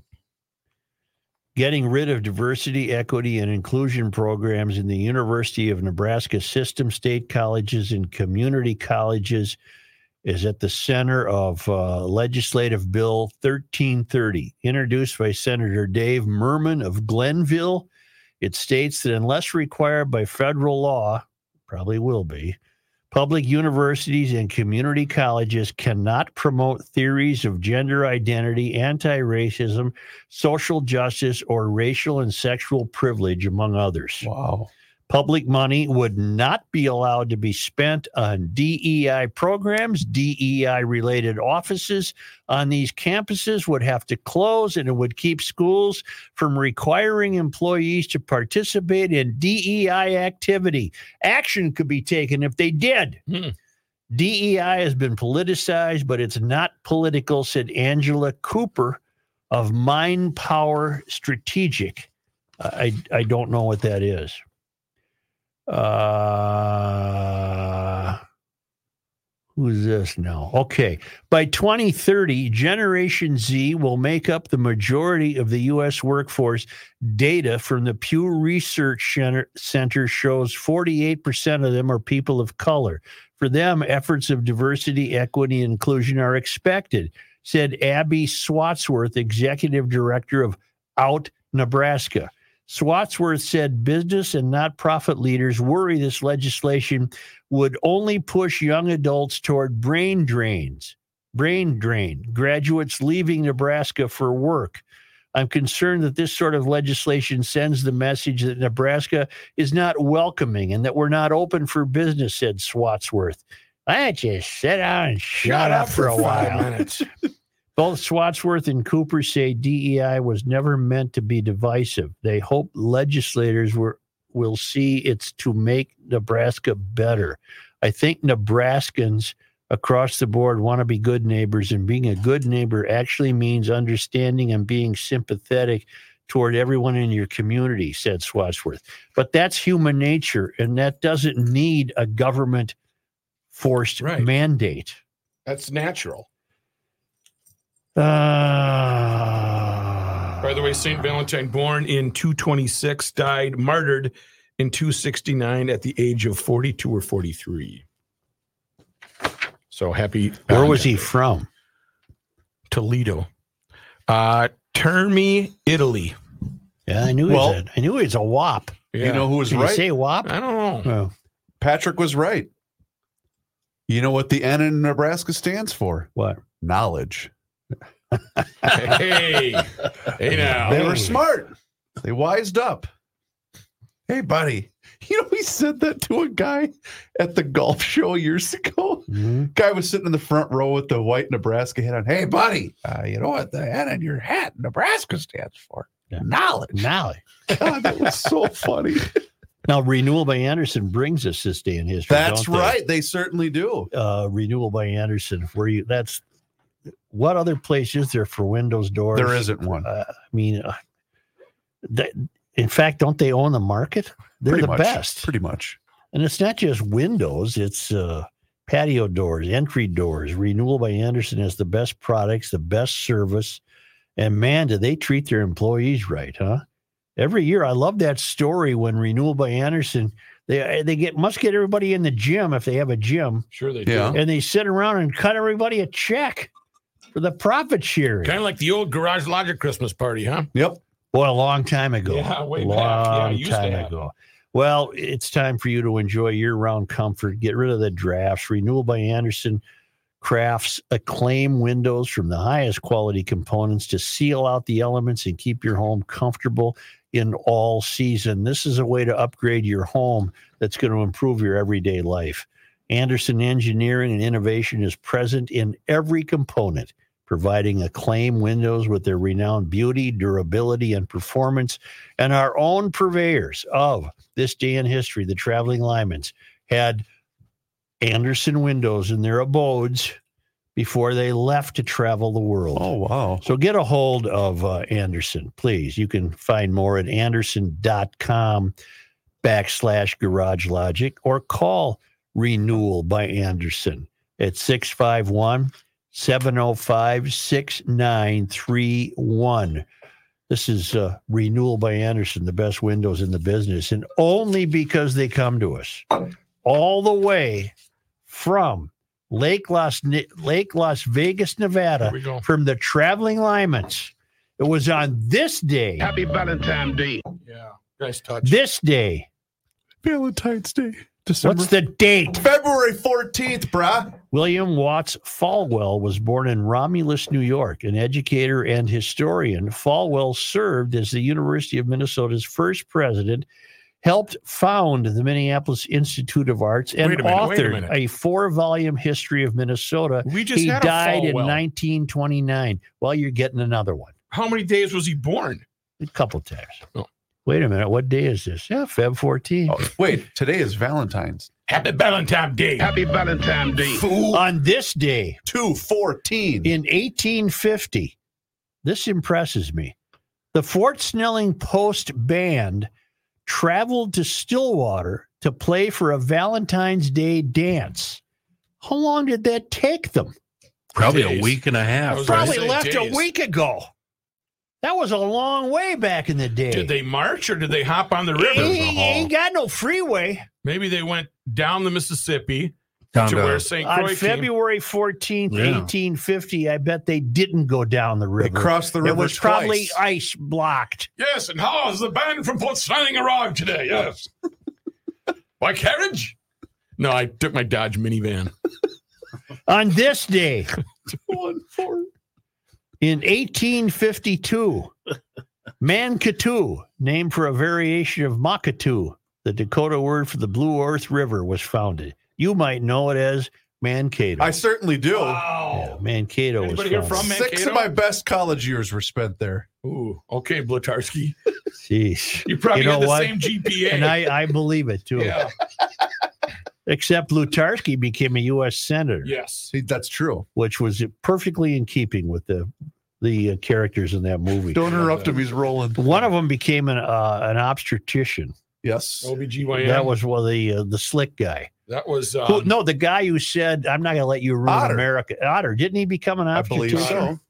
Getting rid of diversity, equity, and inclusion programs in the University of Nebraska system, state colleges, and community colleges is at the center of uh, Legislative Bill 1330, introduced by Senator Dave Murman of Glenvil. It states that unless required by federal law, probably will be, Public universities and community colleges cannot promote theories of gender identity, anti racism, social justice, or racial and sexual privilege, among others. Wow. Public money would not be allowed to be spent on DEI programs. DEI related offices on these campuses would have to close, and it would keep schools from requiring employees to participate in DEI activity. Action could be taken if they did. Hmm. DEI has been politicized, but it's not political, said Angela Cooper of Mind Power Strategic. I, I don't know what that is. Uh, Who's this now? Okay. By 2030, Generation Z will make up the majority of the U.S. workforce. Data from the Pew Research Center, shows 48% of them are people of color. For them, efforts of diversity, equity, and inclusion are expected, said Abbi Swatsworth, executive director of Out Nebraska. Swatsworth said business and not profit leaders worry this legislation would only push young adults toward brain drains, brain drain, graduates leaving Nebraska for work. I'm concerned that this sort of legislation sends the message that Nebraska is not welcoming and that we're not open for business, said Swatsworth. I just sit down and shut, up, for a while. minutes. <laughs> Both Swatsworth and Cooper say DEI was never meant to be divisive. They hope legislators were, will see it's to make Nebraska better. I think Nebraskans across the board want to be good neighbors, and being a good neighbor actually means understanding and being sympathetic toward everyone in your community, said Swatsworth. But that's human nature, and that doesn't need a government forced Right. mandate. That's natural. Uh, By the way, St. Valentine, born in 226, died martyred in 269 at the age of 42 or 43. So happy. where was he from? Toledo. Uh, Terni, Italy. Yeah, I knew Well- he was a, I knew he was a wop. You know who was Did right? he say wop? I don't know. Oh, Patrick was right. You know what the N in Nebraska stands for? what? Knowledge. Hey, hey now. They were smart. They wised up. Hey, buddy. You know, he said that to a guy at the golf show years ago. Mhm. Guy was sitting in the front row with the white Nebraska hat on. Hey, buddy, uh, you know what the N in your hat Nebraska stands for? Yeah. Knowledge. Knowledge. God, that was so <laughs> funny. Now, Renewal by Andersen brings us this day in history. That's don't they? right. They certainly do. Uh, Renewal by Andersen, where you that's what other place is there for windows doors? There isn't one. Uh, I mean, uh, that, in fact, don't they own the market? They're Pretty the much. best. Pretty much. And it's not just windows, it's uh, patio doors, entry doors. Renewal by Andersen has the best products, the best service. And man, do they treat their employees right, huh? Every year, I love that story when Renewal by Andersen they they get must get everybody in the gym if they have a gym, Sure they Yeah. do. and they sit around and cut everybody a check for the profit sharing. Kind of like the old Garage Logic Christmas party, huh? Yep. Boy, a long time ago. Yeah, way a back. Yeah, long it used to time ago. Well, it's time for you to enjoy year-round comfort. Get rid of the drafts. Renewal by Andersen crafts acclaim windows from the highest quality components to seal out the elements and keep your home comfortable in all season. This is a way to upgrade your home that's going to improve your everyday life. Andersen engineering and innovation is present in every component, providing acclaim windows with their renowned beauty, durability, and performance. And our own purveyors of this day in history, the traveling Lymans, had Andersen windows in their abodes before they left to travel the world. Oh, wow. So get a hold of uh, Andersen, please. You can find more at anderson.com backslash garage logic or call renewal by Andersen at 651 705 6931. This is uh, Renewal by Andersen, the best windows in the business, and only because they come to us all the way from Lake Las Lake Las Vegas, Nevada, There we go. from the traveling Lymans. It was on this day, Happy Valentine's Day. Yeah. Nice touch. this day. Valentine's Day. December. What's the date? February 14th, brah. William Watts Folwell was born in Romulus, New York, an educator and historian. Folwell served as the University of Minnesota's first president, helped found the Minneapolis Institute of Arts, and a minute, wait a authored a four-volume history of Minnesota. We just he had a died in 1929. Well, you're getting another one. How many days was he born? A couple times. Oh. Wait a minute. What day is this? Yeah, Feb 14. Oh, wait, today is Valentine's. Happy Valentine's Day. Happy Valentine's Day. Fool. On this day, 214. In 1850, this impresses me. The Fort Snelling Post Band traveled to Stillwater to play for a Valentine's Day dance. How long did that take them? Probably Days. a week and a half. Probably left days. a week ago. That was a long way back in the day. Did they march or did they hop on the He, river? he ain't got no freeway. Maybe they went down the Mississippi Down to to- where St. Croix On. February 14th, Yeah. 1850, I bet they didn't go down the They river. crossed the river. it river was probably ice blocked. Yes, and how has the band from Fort Snelling arrived today? Yes. <laughs> By carriage? No, I took my Dodge minivan. On this day, <laughs> One, four. In 1852, Mankato, named for a variation of Makatu, the Dakota word for the Blue Earth River, was founded. You might know it as Mankato. I certainly do. yeah, Mankato was Anybody here founded. from Six of my best college years were spent there. Ooh, okay, Blutarsky. Jeez. You probably You know had the what? same GPA. And I, I believe it too. yeah. Except Blutarsky became a U.S. senator, Yes. See, that's true. which was perfectly in keeping with the the uh, characters in that movie. Don't interrupt him. He's rolling. One of them became an uh, an obstetrician. Yes. OBGYN. That was well the uh, the slick guy. that was um, Who- no, the guy who said, "I'm not going to let you ruin Otter. America." Otter didn't he become an I believe obstetrician?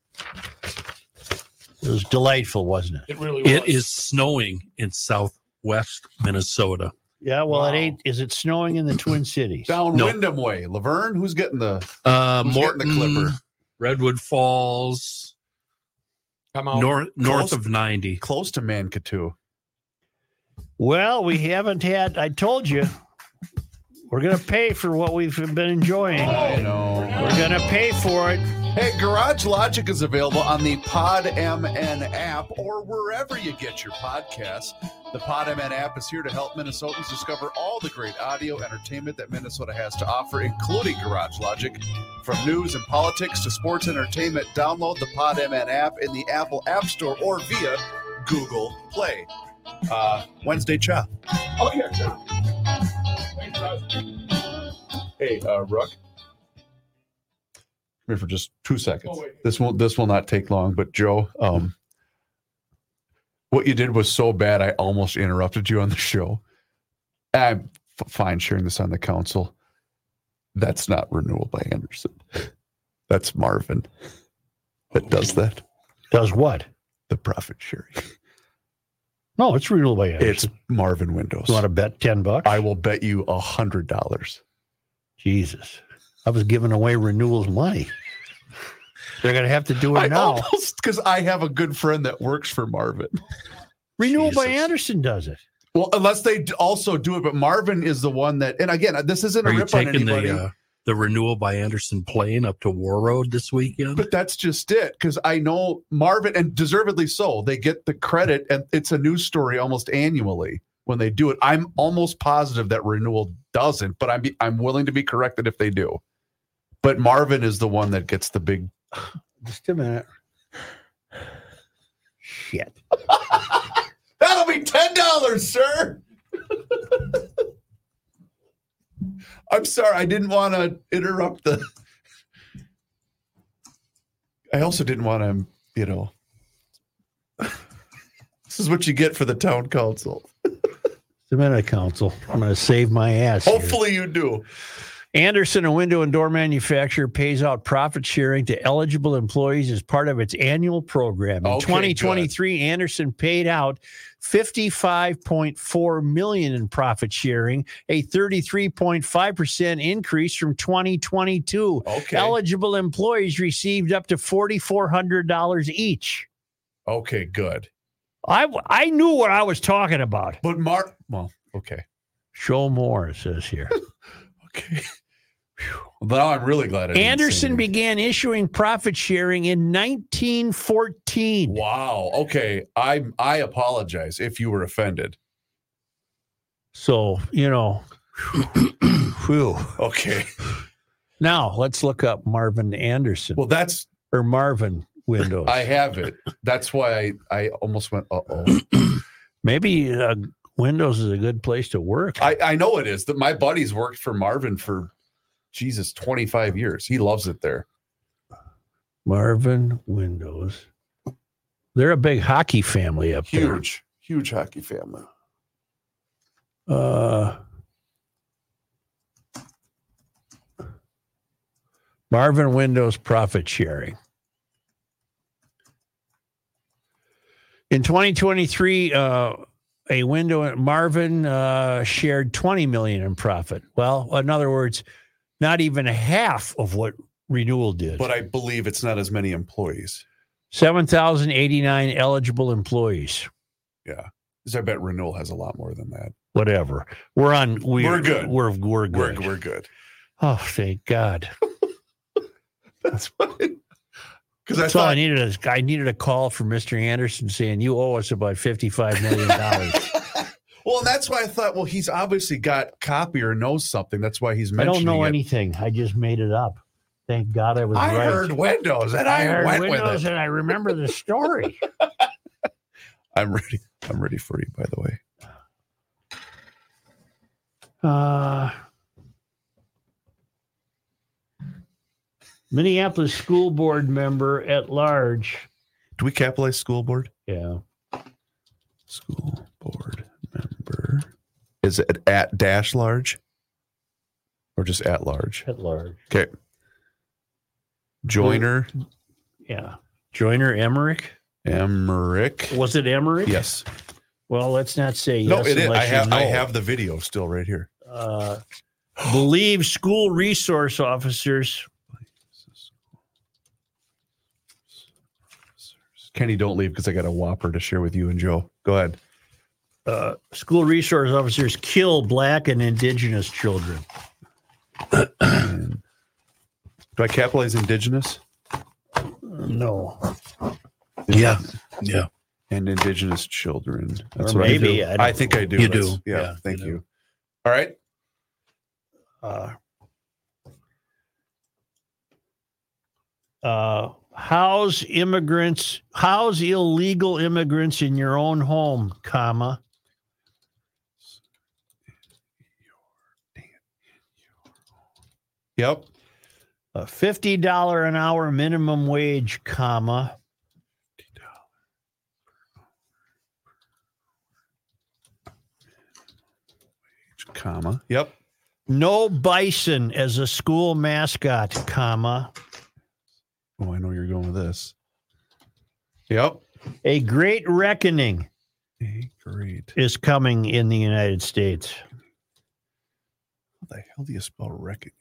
so. It was delightful, wasn't it? it really was. It is snowing in southwest Minnesota. Yeah. Well, Wow. it ain't. Is it snowing in the Twin <clears throat> Cities? Down No. Windom Way. Luverne, who's getting the Uh, Who's Morton, getting the Clipper? Redwood Falls, I'm out. north north Close- of ninety. close to Mankato? Well, we haven't had. I told you, we're going to pay for what we've been enjoying. I know. We're going to pay for it. Hey, Garage Logic is available on the Pod MN app or wherever you get your podcasts. The Pod MN app is here to help Minnesotans discover all the great audio entertainment that Minnesota has to offer, including Garage Logic. From news and politics to sports entertainment, download the Pod MN app in the Apple App Store or via Google Play. Uh, Wednesday chop. Oh, yeah. sure. Thanks, Russ. Hey, uh, Rook. Come here for just two seconds. Oh, this won't. This will not take long. But Joe, um, what you did was so bad. I almost interrupted you on the show. I'm f- fine sharing this on the council. That's not renewal by Andersen. That's Marvin that oh. does that. Does what? The profit sharing. No, it's renewal by Andersen. It's Marvin Windows. You want to bet ten bucks? I will bet you a hundred dollars. Jesus, I was giving away renewals money. They're going to have to do it I now. because I have a good friend that works for Marvin. renewal by Andersen does it. Well, unless they also do it, but Marvin is the one that, and again, this isn't a Are you rip on anybody, the uh, the renewal by Andersen plane up to Warroad this weekend? but that's just it. Because I know Marvin, and deservedly so, they get the credit, and it's a news story almost annually when they do it. I'm almost positive that renewal doesn't, but I'm be, I'm willing to be corrected if they do. But Marvin is the one that gets the big. <sighs> Just a minute. Shit. <laughs> That'll be ten dollars, sir. <laughs> I'm sorry, I didn't want to interrupt the. <laughs> I also didn't want to, you know. This is what you get for the town council. the minute, council. I'm going to save my ass. here. Hopefully, you do. Andersen, a window and door manufacturer, pays out profit sharing to eligible employees as part of its annual program. In Okay, 2023, Andersen paid out 55.4 million in profit sharing, a 33.5% increase from 2022. Okay. Eligible employees received up to $4,400 each. Okay, good. I I knew what I was talking about. But Mark, well, okay, Show more, it says here. <laughs> okay. <laughs> Now I'm really glad. I Andersen began issuing profit sharing in 1914. Wow. Okay, I I apologize if you were offended. So, you know, <clears throat> whew. Okay. Now let's look up Marvin Anderson Well, that's or Marvin Windows. I have it. That's why I I almost went. Uh oh. <clears throat> Maybe uh, Windows is a good place to work. I I know it is. That my buddy's worked for Marvin for Jesus 25 years. He loves it there. Marvin Windows. They're a big hockey family up here. Huge, huge hockey family. Uh, Marvin Windows profit sharing. In 2023, uh, a window Marvin uh, shared 20 million in profit. Well, in other words, not even half of what Renewal did. But I believe it's not as many employees. 7,089 eligible employees. Yeah. Because I bet Renewal has a lot more than that. Whatever. We're on. We, We're good. We're we're good. We're, we're good. Oh, thank God. <laughs> That's funny. Because I That's all I needed. Is, I needed a call from Mr. Andersen saying you owe us about fifty-five million dollars. <laughs> Well, and that's why I thought, well, he's obviously got copy or knows something. That's why he's mentioned. I mentioning don't know it. anything. I just made it up. Thank God I was I right. heard Windows and I, I heard went Windows with it. and I remember the story. <laughs> I'm ready. I'm ready for you, by the way. Uh, Minneapolis school board member at large. Do we capitalize school board? Yeah. School board member. Is it at dash large? Or just at large? At large. Okay. Joyner Yeah. Joyner Emerick. Emerick. Was it Emerick? Yes. Well, let's not say yes. no, it is. I have I have the video still right here. Uh, believe school resource officers. Kenny, don't leave because I got a whopper to share with you and Joe. Go ahead. Uh, school resource officers kill black and indigenous children. <clears throat> Do I capitalize indigenous? No. Yeah. Yeah. And indigenous children. That's Or what maybe, I I do. don't- I, think I do. You That's- do. Yeah, Yeah, Thank you you. All right. Uh, uh, house immigrants, house illegal immigrants in your own home, comma. Yep. A fifty dollar an hour minimum wage, comma. Comma. Yep. No bison as a school mascot, comma. Oh, I know you're going with this. Yep. A great reckoning Hey, great. is coming in the United States. How the hell do you spell reckoning?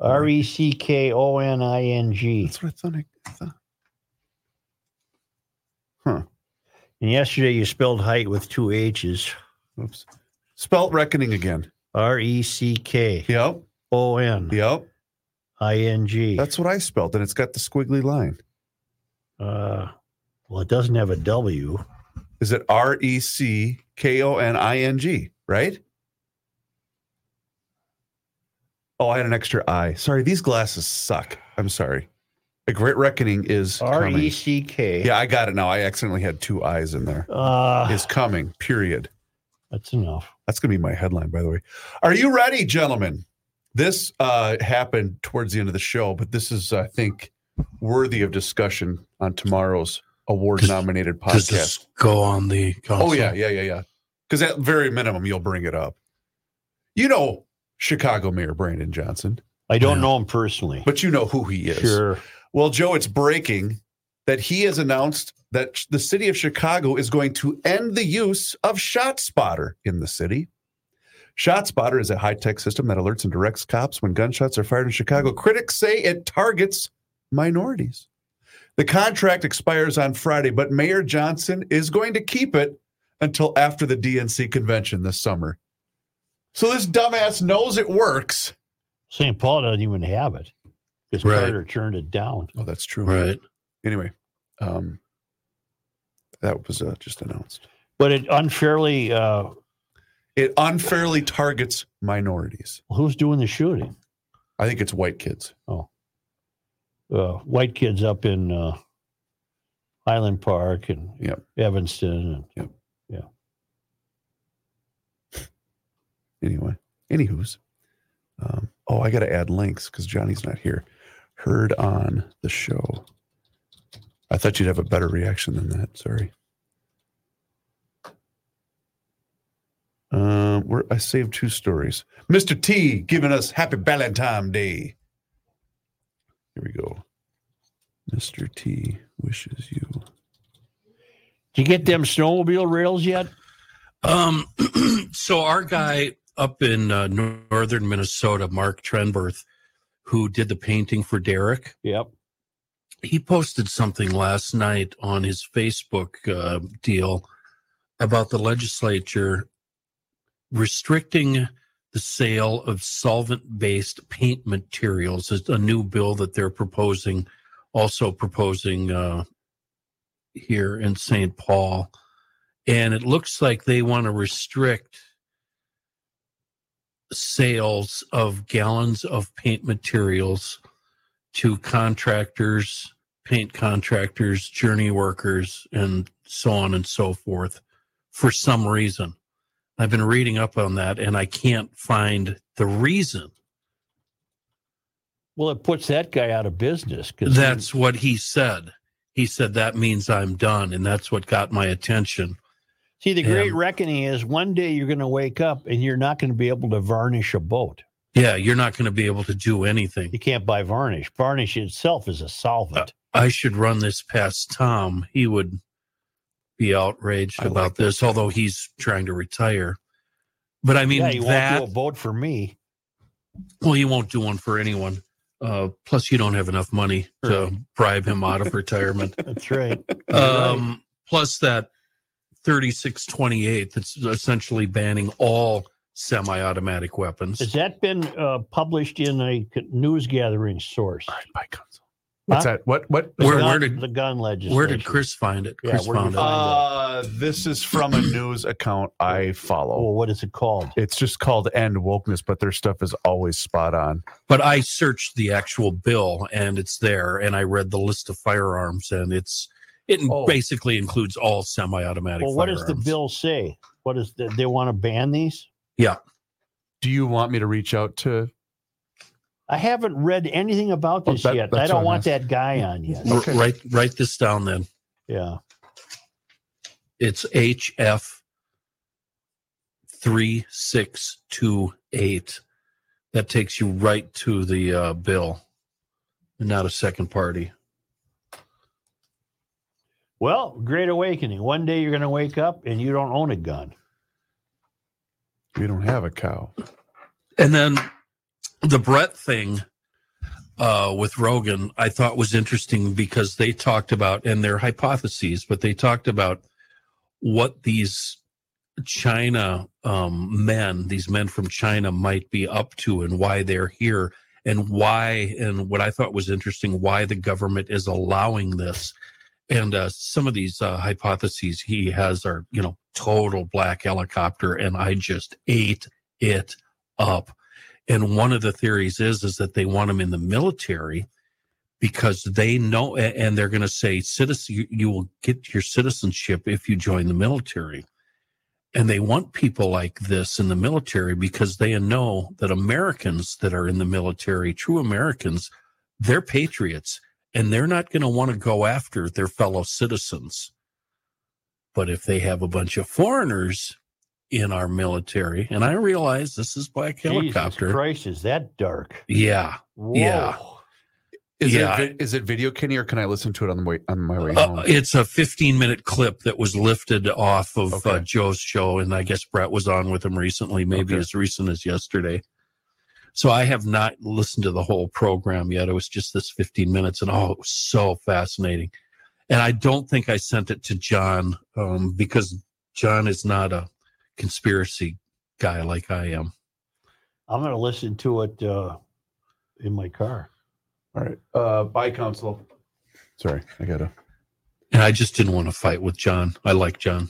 R E C K O N I N G. That's what I thought. I, I thought. And yesterday you spelled height with two H's. Oops. Spelt reckoning again. R E C K Yep. O N Yep. I N G. That's what I spelled, and it's got the squiggly line. Uh, well, it doesn't have a W. Is it R E C K O N I N G? Right? Oh, I had an extra I. Sorry, these glasses suck. I'm sorry. A great reckoning is R. E C K. Yeah, I got it now. I accidentally had two eyes in there. Uh, Is coming. Period. that's enough. That's going to be my headline, by the way. Are you ready, gentlemen? This uh, happened towards the end of the show, but this is, I think, worthy of discussion on tomorrow's award-nominated Does podcast. this go on the console? Oh yeah, yeah, yeah, yeah. Because at very minimum, you'll bring it up. You know, Chicago Mayor Brandon Johnson, I don't Yeah. know him personally. but you know who he is. Sure. Well, Joe, it's breaking that he has announced that the city of Chicago is going to end the use of ShotSpotter in the city. ShotSpotter is a high-tech system that alerts and directs cops when gunshots are fired in Chicago. Critics say it targets minorities. The contract expires on Friday, but Mayor Johnson is going to keep it until after the DNC convention this summer. So this dumbass knows it works. St. Paul doesn't even have it because Right. Carter turned it down. Oh, that's true. Right. Anyway, um, that was uh, just announced. But it unfairly, uh, It unfairly targets minorities. who's doing the shooting? I think it's white kids. Oh, uh, white kids up in uh, Highland Park and Yep. Evanston. And, yeah, Anyway, anywho's. Um, oh, I got to add links because Johnny's not here. Heard on the show. I thought you'd have a better reaction than that. Sorry. Um, where I saved two stories. Mr. T giving us Happy Valentine Day. Here we go. Mr. T wishes you. Did you get them snowmobile rails yet? Um, <clears throat> so our guy up in uh, northern Minnesota, Mark Trenberth, who did the painting for Derek. Yep. He posted something last night on his Facebook uh, deal about the legislature restricting the sale of solvent-based paint materials. is a new bill that they're proposing, also proposing uh, here in St. Paul and it looks like they want to restrict sales of gallons of paint materials to contractors, paint contractors, journey workers, and so on and so forth for some reason. I've been reading up on that and I can't find the reason. Well, it puts that guy out of business because That's what he said. He said that means I'm done, and that's what got my attention. See, the great And- reckoning is one day you're going to wake up and you're not going to be able to varnish a boat. Yeah, you're not going to be able to do anything. You can't buy varnish. Varnish itself is a solvent. I should run this past Tom. He would be outraged about this, although he's trying to retire. But I mean, yeah, you that, won't do a boat for me. well, he won't do one for anyone. Uh, plus, you don't have enough money to bribe him out of retirement. <laughs> That's right. Um, plus that 3628 that's essentially banning all semi-automatic weapons. Has that been uh, published in a news gathering source? What's Huh? that? What? What? The Where- gun, where did- the gun legislation? Where did Chris find it? Yeah, Chris where found it. Uh, this is from a news account I follow. Well, what is it called? It's just called End Wokeness, but their stuff is always spot on. but I searched the actual bill and it's there, and I read the list of firearms, and it's it Oh. basically includes all semi-automatic. Well, what does the bill say? What is the, they want to ban these? Yeah, Do you want me to reach out to? I haven't read anything about Oh, this that- yet. I don't what I'm want that guy on yet. R- write write this down. Then Yeah. it's HF three six two eight. That takes you right to the uh, bill, and not a second party. Well, great awakening. One day you're going to wake up and you don't own a gun. We don't have a cow. And then the Brett thing uh, with Rogan, I thought was interesting because they talked about, and their hypotheses, but they talked about what these China um, men, these men from China, might be up to and why they're here and why, and what I thought was interesting, why the government is allowing this. And uh, some of these uh, hypotheses he has are, you know, total black helicopter, and I just ate it up. And one of the theories is is that they want them in the military because they know, and they're going to say, citizen, you, you will get your citizenship if you join the military. And they want people like this in the military because they know that Americans that are in the military, true Americans, they're patriots and they're not going to want to go after their fellow citizens. But if they have a bunch of foreigners in our military, and I realize this is Black Helicopter. Jesus Christ, is that dark? Yeah. Whoa. Yeah. Is Yeah. it vi- is it video, Kenny, or can I listen to it on the way on my way Uh, it's a 15 minute clip that was lifted off of uh, Joe's show, and I guess Brett was on with him recently, maybe Okay. as recent as yesterday. So I have not listened to the whole program yet. It was just this 15 minutes, and oh, it was so fascinating. And I don't think I sent it to John um, because John is not a conspiracy guy like I am. I'm going to listen to it uh, in my car. All right. Uh, bye, council. Sorry, I gotta. And I just didn't want to fight with John. I like John.